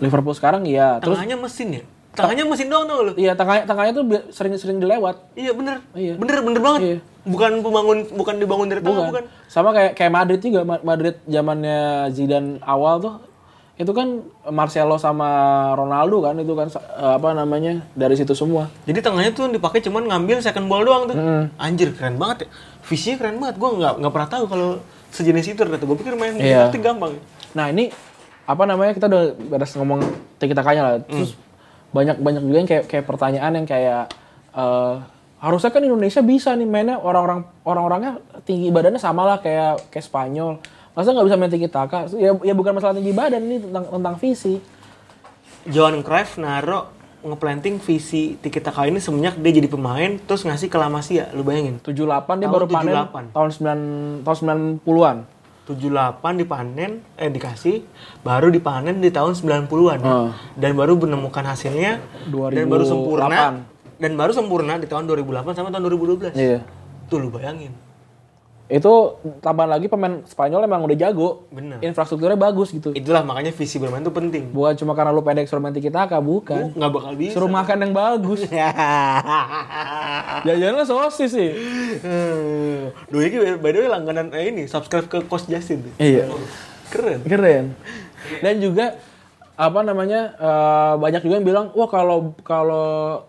Liverpool sekarang iya terus Tengahnya mesin ya. Tengahnya mesin doang tuh lu. iya tengahnya tengahnya tuh sering-sering dilewat Iya bener. Iya. Bener bener banget. Iya. Bukan pembangun bukan dibangun dari tengah bukan. Sama kayak kayak Madrid juga, Ma- Madrid zamannya Zidane awal tuh itu kan Marcelo sama Ronaldo kan itu kan eh, apa namanya dari situ semua. Jadi tengahnya tuh dipakai cuman ngambil second ball doang tuh. Anjir keren banget ya. Visinya keren banget. Gua nggak nggak pernah tahu kalau sejenis itu ternyata. Gue pikir main Iya. taktik gampang. Nah ini apa namanya kita udah beres ngomong kita kaya lah. Terus banyak banyak juga yang kayak kayak pertanyaan yang kayak eh, harusnya kan Indonesia bisa nih mainnya orang-orang orang-orangnya tinggi badannya sama lah kayak kayak Spanyol. Masa nggak bisa main tiki taka? Ya, ya bukan masalah tinggi badan ini tentang tentang visi. Johan Cruyff naro ngeplanting visi Tiki Taka ini semenjak dia jadi pemain terus ngasih ke Masia, lu bayangin. 78 dia Tahun baru panen 78. tahun 9 tahun 90-an. 78 dipanen eh dikasih baru dipanen di tahun 90-an ya. Ah. dan baru menemukan hasilnya dan baru sempurna dan baru sempurna di tahun 2008 sama tahun 2012 Iya. tuh lu bayangin Itu tambahan lagi pemain Spanyol emang udah jago. bener Infrastrukturnya bagus gitu. itulah makanya visi bermain itu penting Bukan cuma karena lu pendek suruh main tiki taka, bukan. nggak bakal bisa Suruh makan yang bagus. [laughs] Jajannya sosis sih. Doi ini by the way langganan eh, ini subscribe ke Coach Justin. Iya. keren Keren. Dan juga apa namanya eh, banyak juga yang bilang wah kalau kalau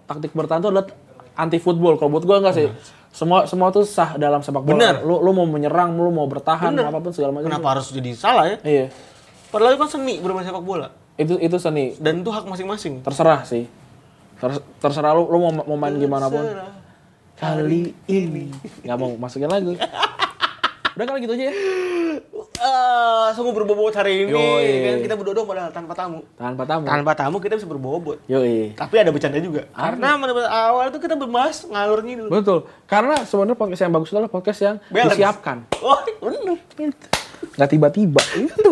taktik bertahan itu adalah anti football. Kalau buat gua enggak sih. Semua semua tuh sah dalam sepak bola. Bener. Lu lu mau menyerang, lu mau bertahan, apa pun segala macam. kenapa harus jadi salah ya Iya. padahal itu kan seni bermain sepak bola Itu itu seni. dan itu hak masing-masing Terserah sih. Ter- terserah lu lu mau mau main gimana pun. Kali ini nggak mau masukin lagu. [laughs] Udah kali gitu aja ya. Eh, sungguh berbobot hari ini Yoi. kan kita berdua doang padahal tanpa tamu Tanpa tamu. tanpa tamu kita bisa berbobot Yoi. tapi ada bercanda juga karena menurut awal itu kita berbahas ngalur ngidul Betul. Karena sebenarnya podcast yang bagus itu adalah podcast yang Balance. disiapkan. oh bener Nggak tiba-tiba. itu.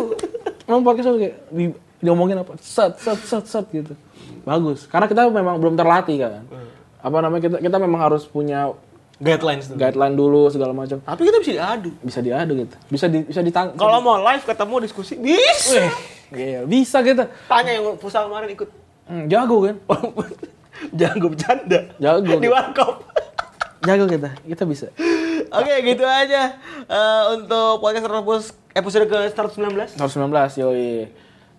Memang podcast itu kayak di, diomongin apa? Set, set, set, set gitu. Bagus. Karena kita memang belum terlatih kan. Apa namanya kita kita memang harus punya guidelines dulu. guideline dulu segala macam. Tapi kita bisa diadu. Bisa diadu gitu. Bisa di, bisa ditang. Kalau mau live ketemu diskusi bisa. Iya, bisa gitu. Tanya yang futsal kemarin ikut. Hmm, jago kan? [laughs] Jago bercanda. Jago. Di warkop. Jago kita. Kita bisa. Oke, gitu aja Eh, untuk podcast Retropus episode ke 119. 119 yoi.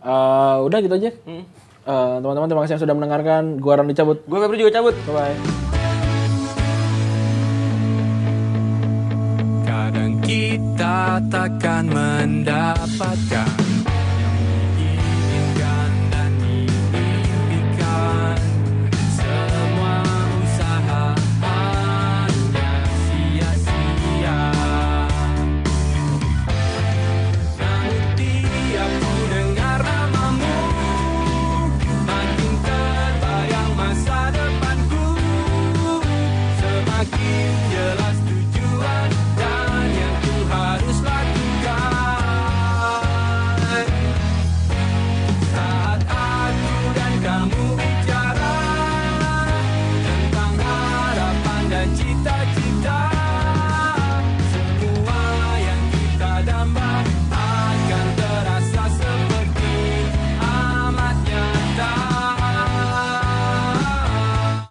Eh, udah gitu aja. Hmm. Eh, teman-teman terima kasih yang sudah mendengarkan. Gua Ran dicabut. Gue Febri juga cabut. Bye kita takkan mendapatkan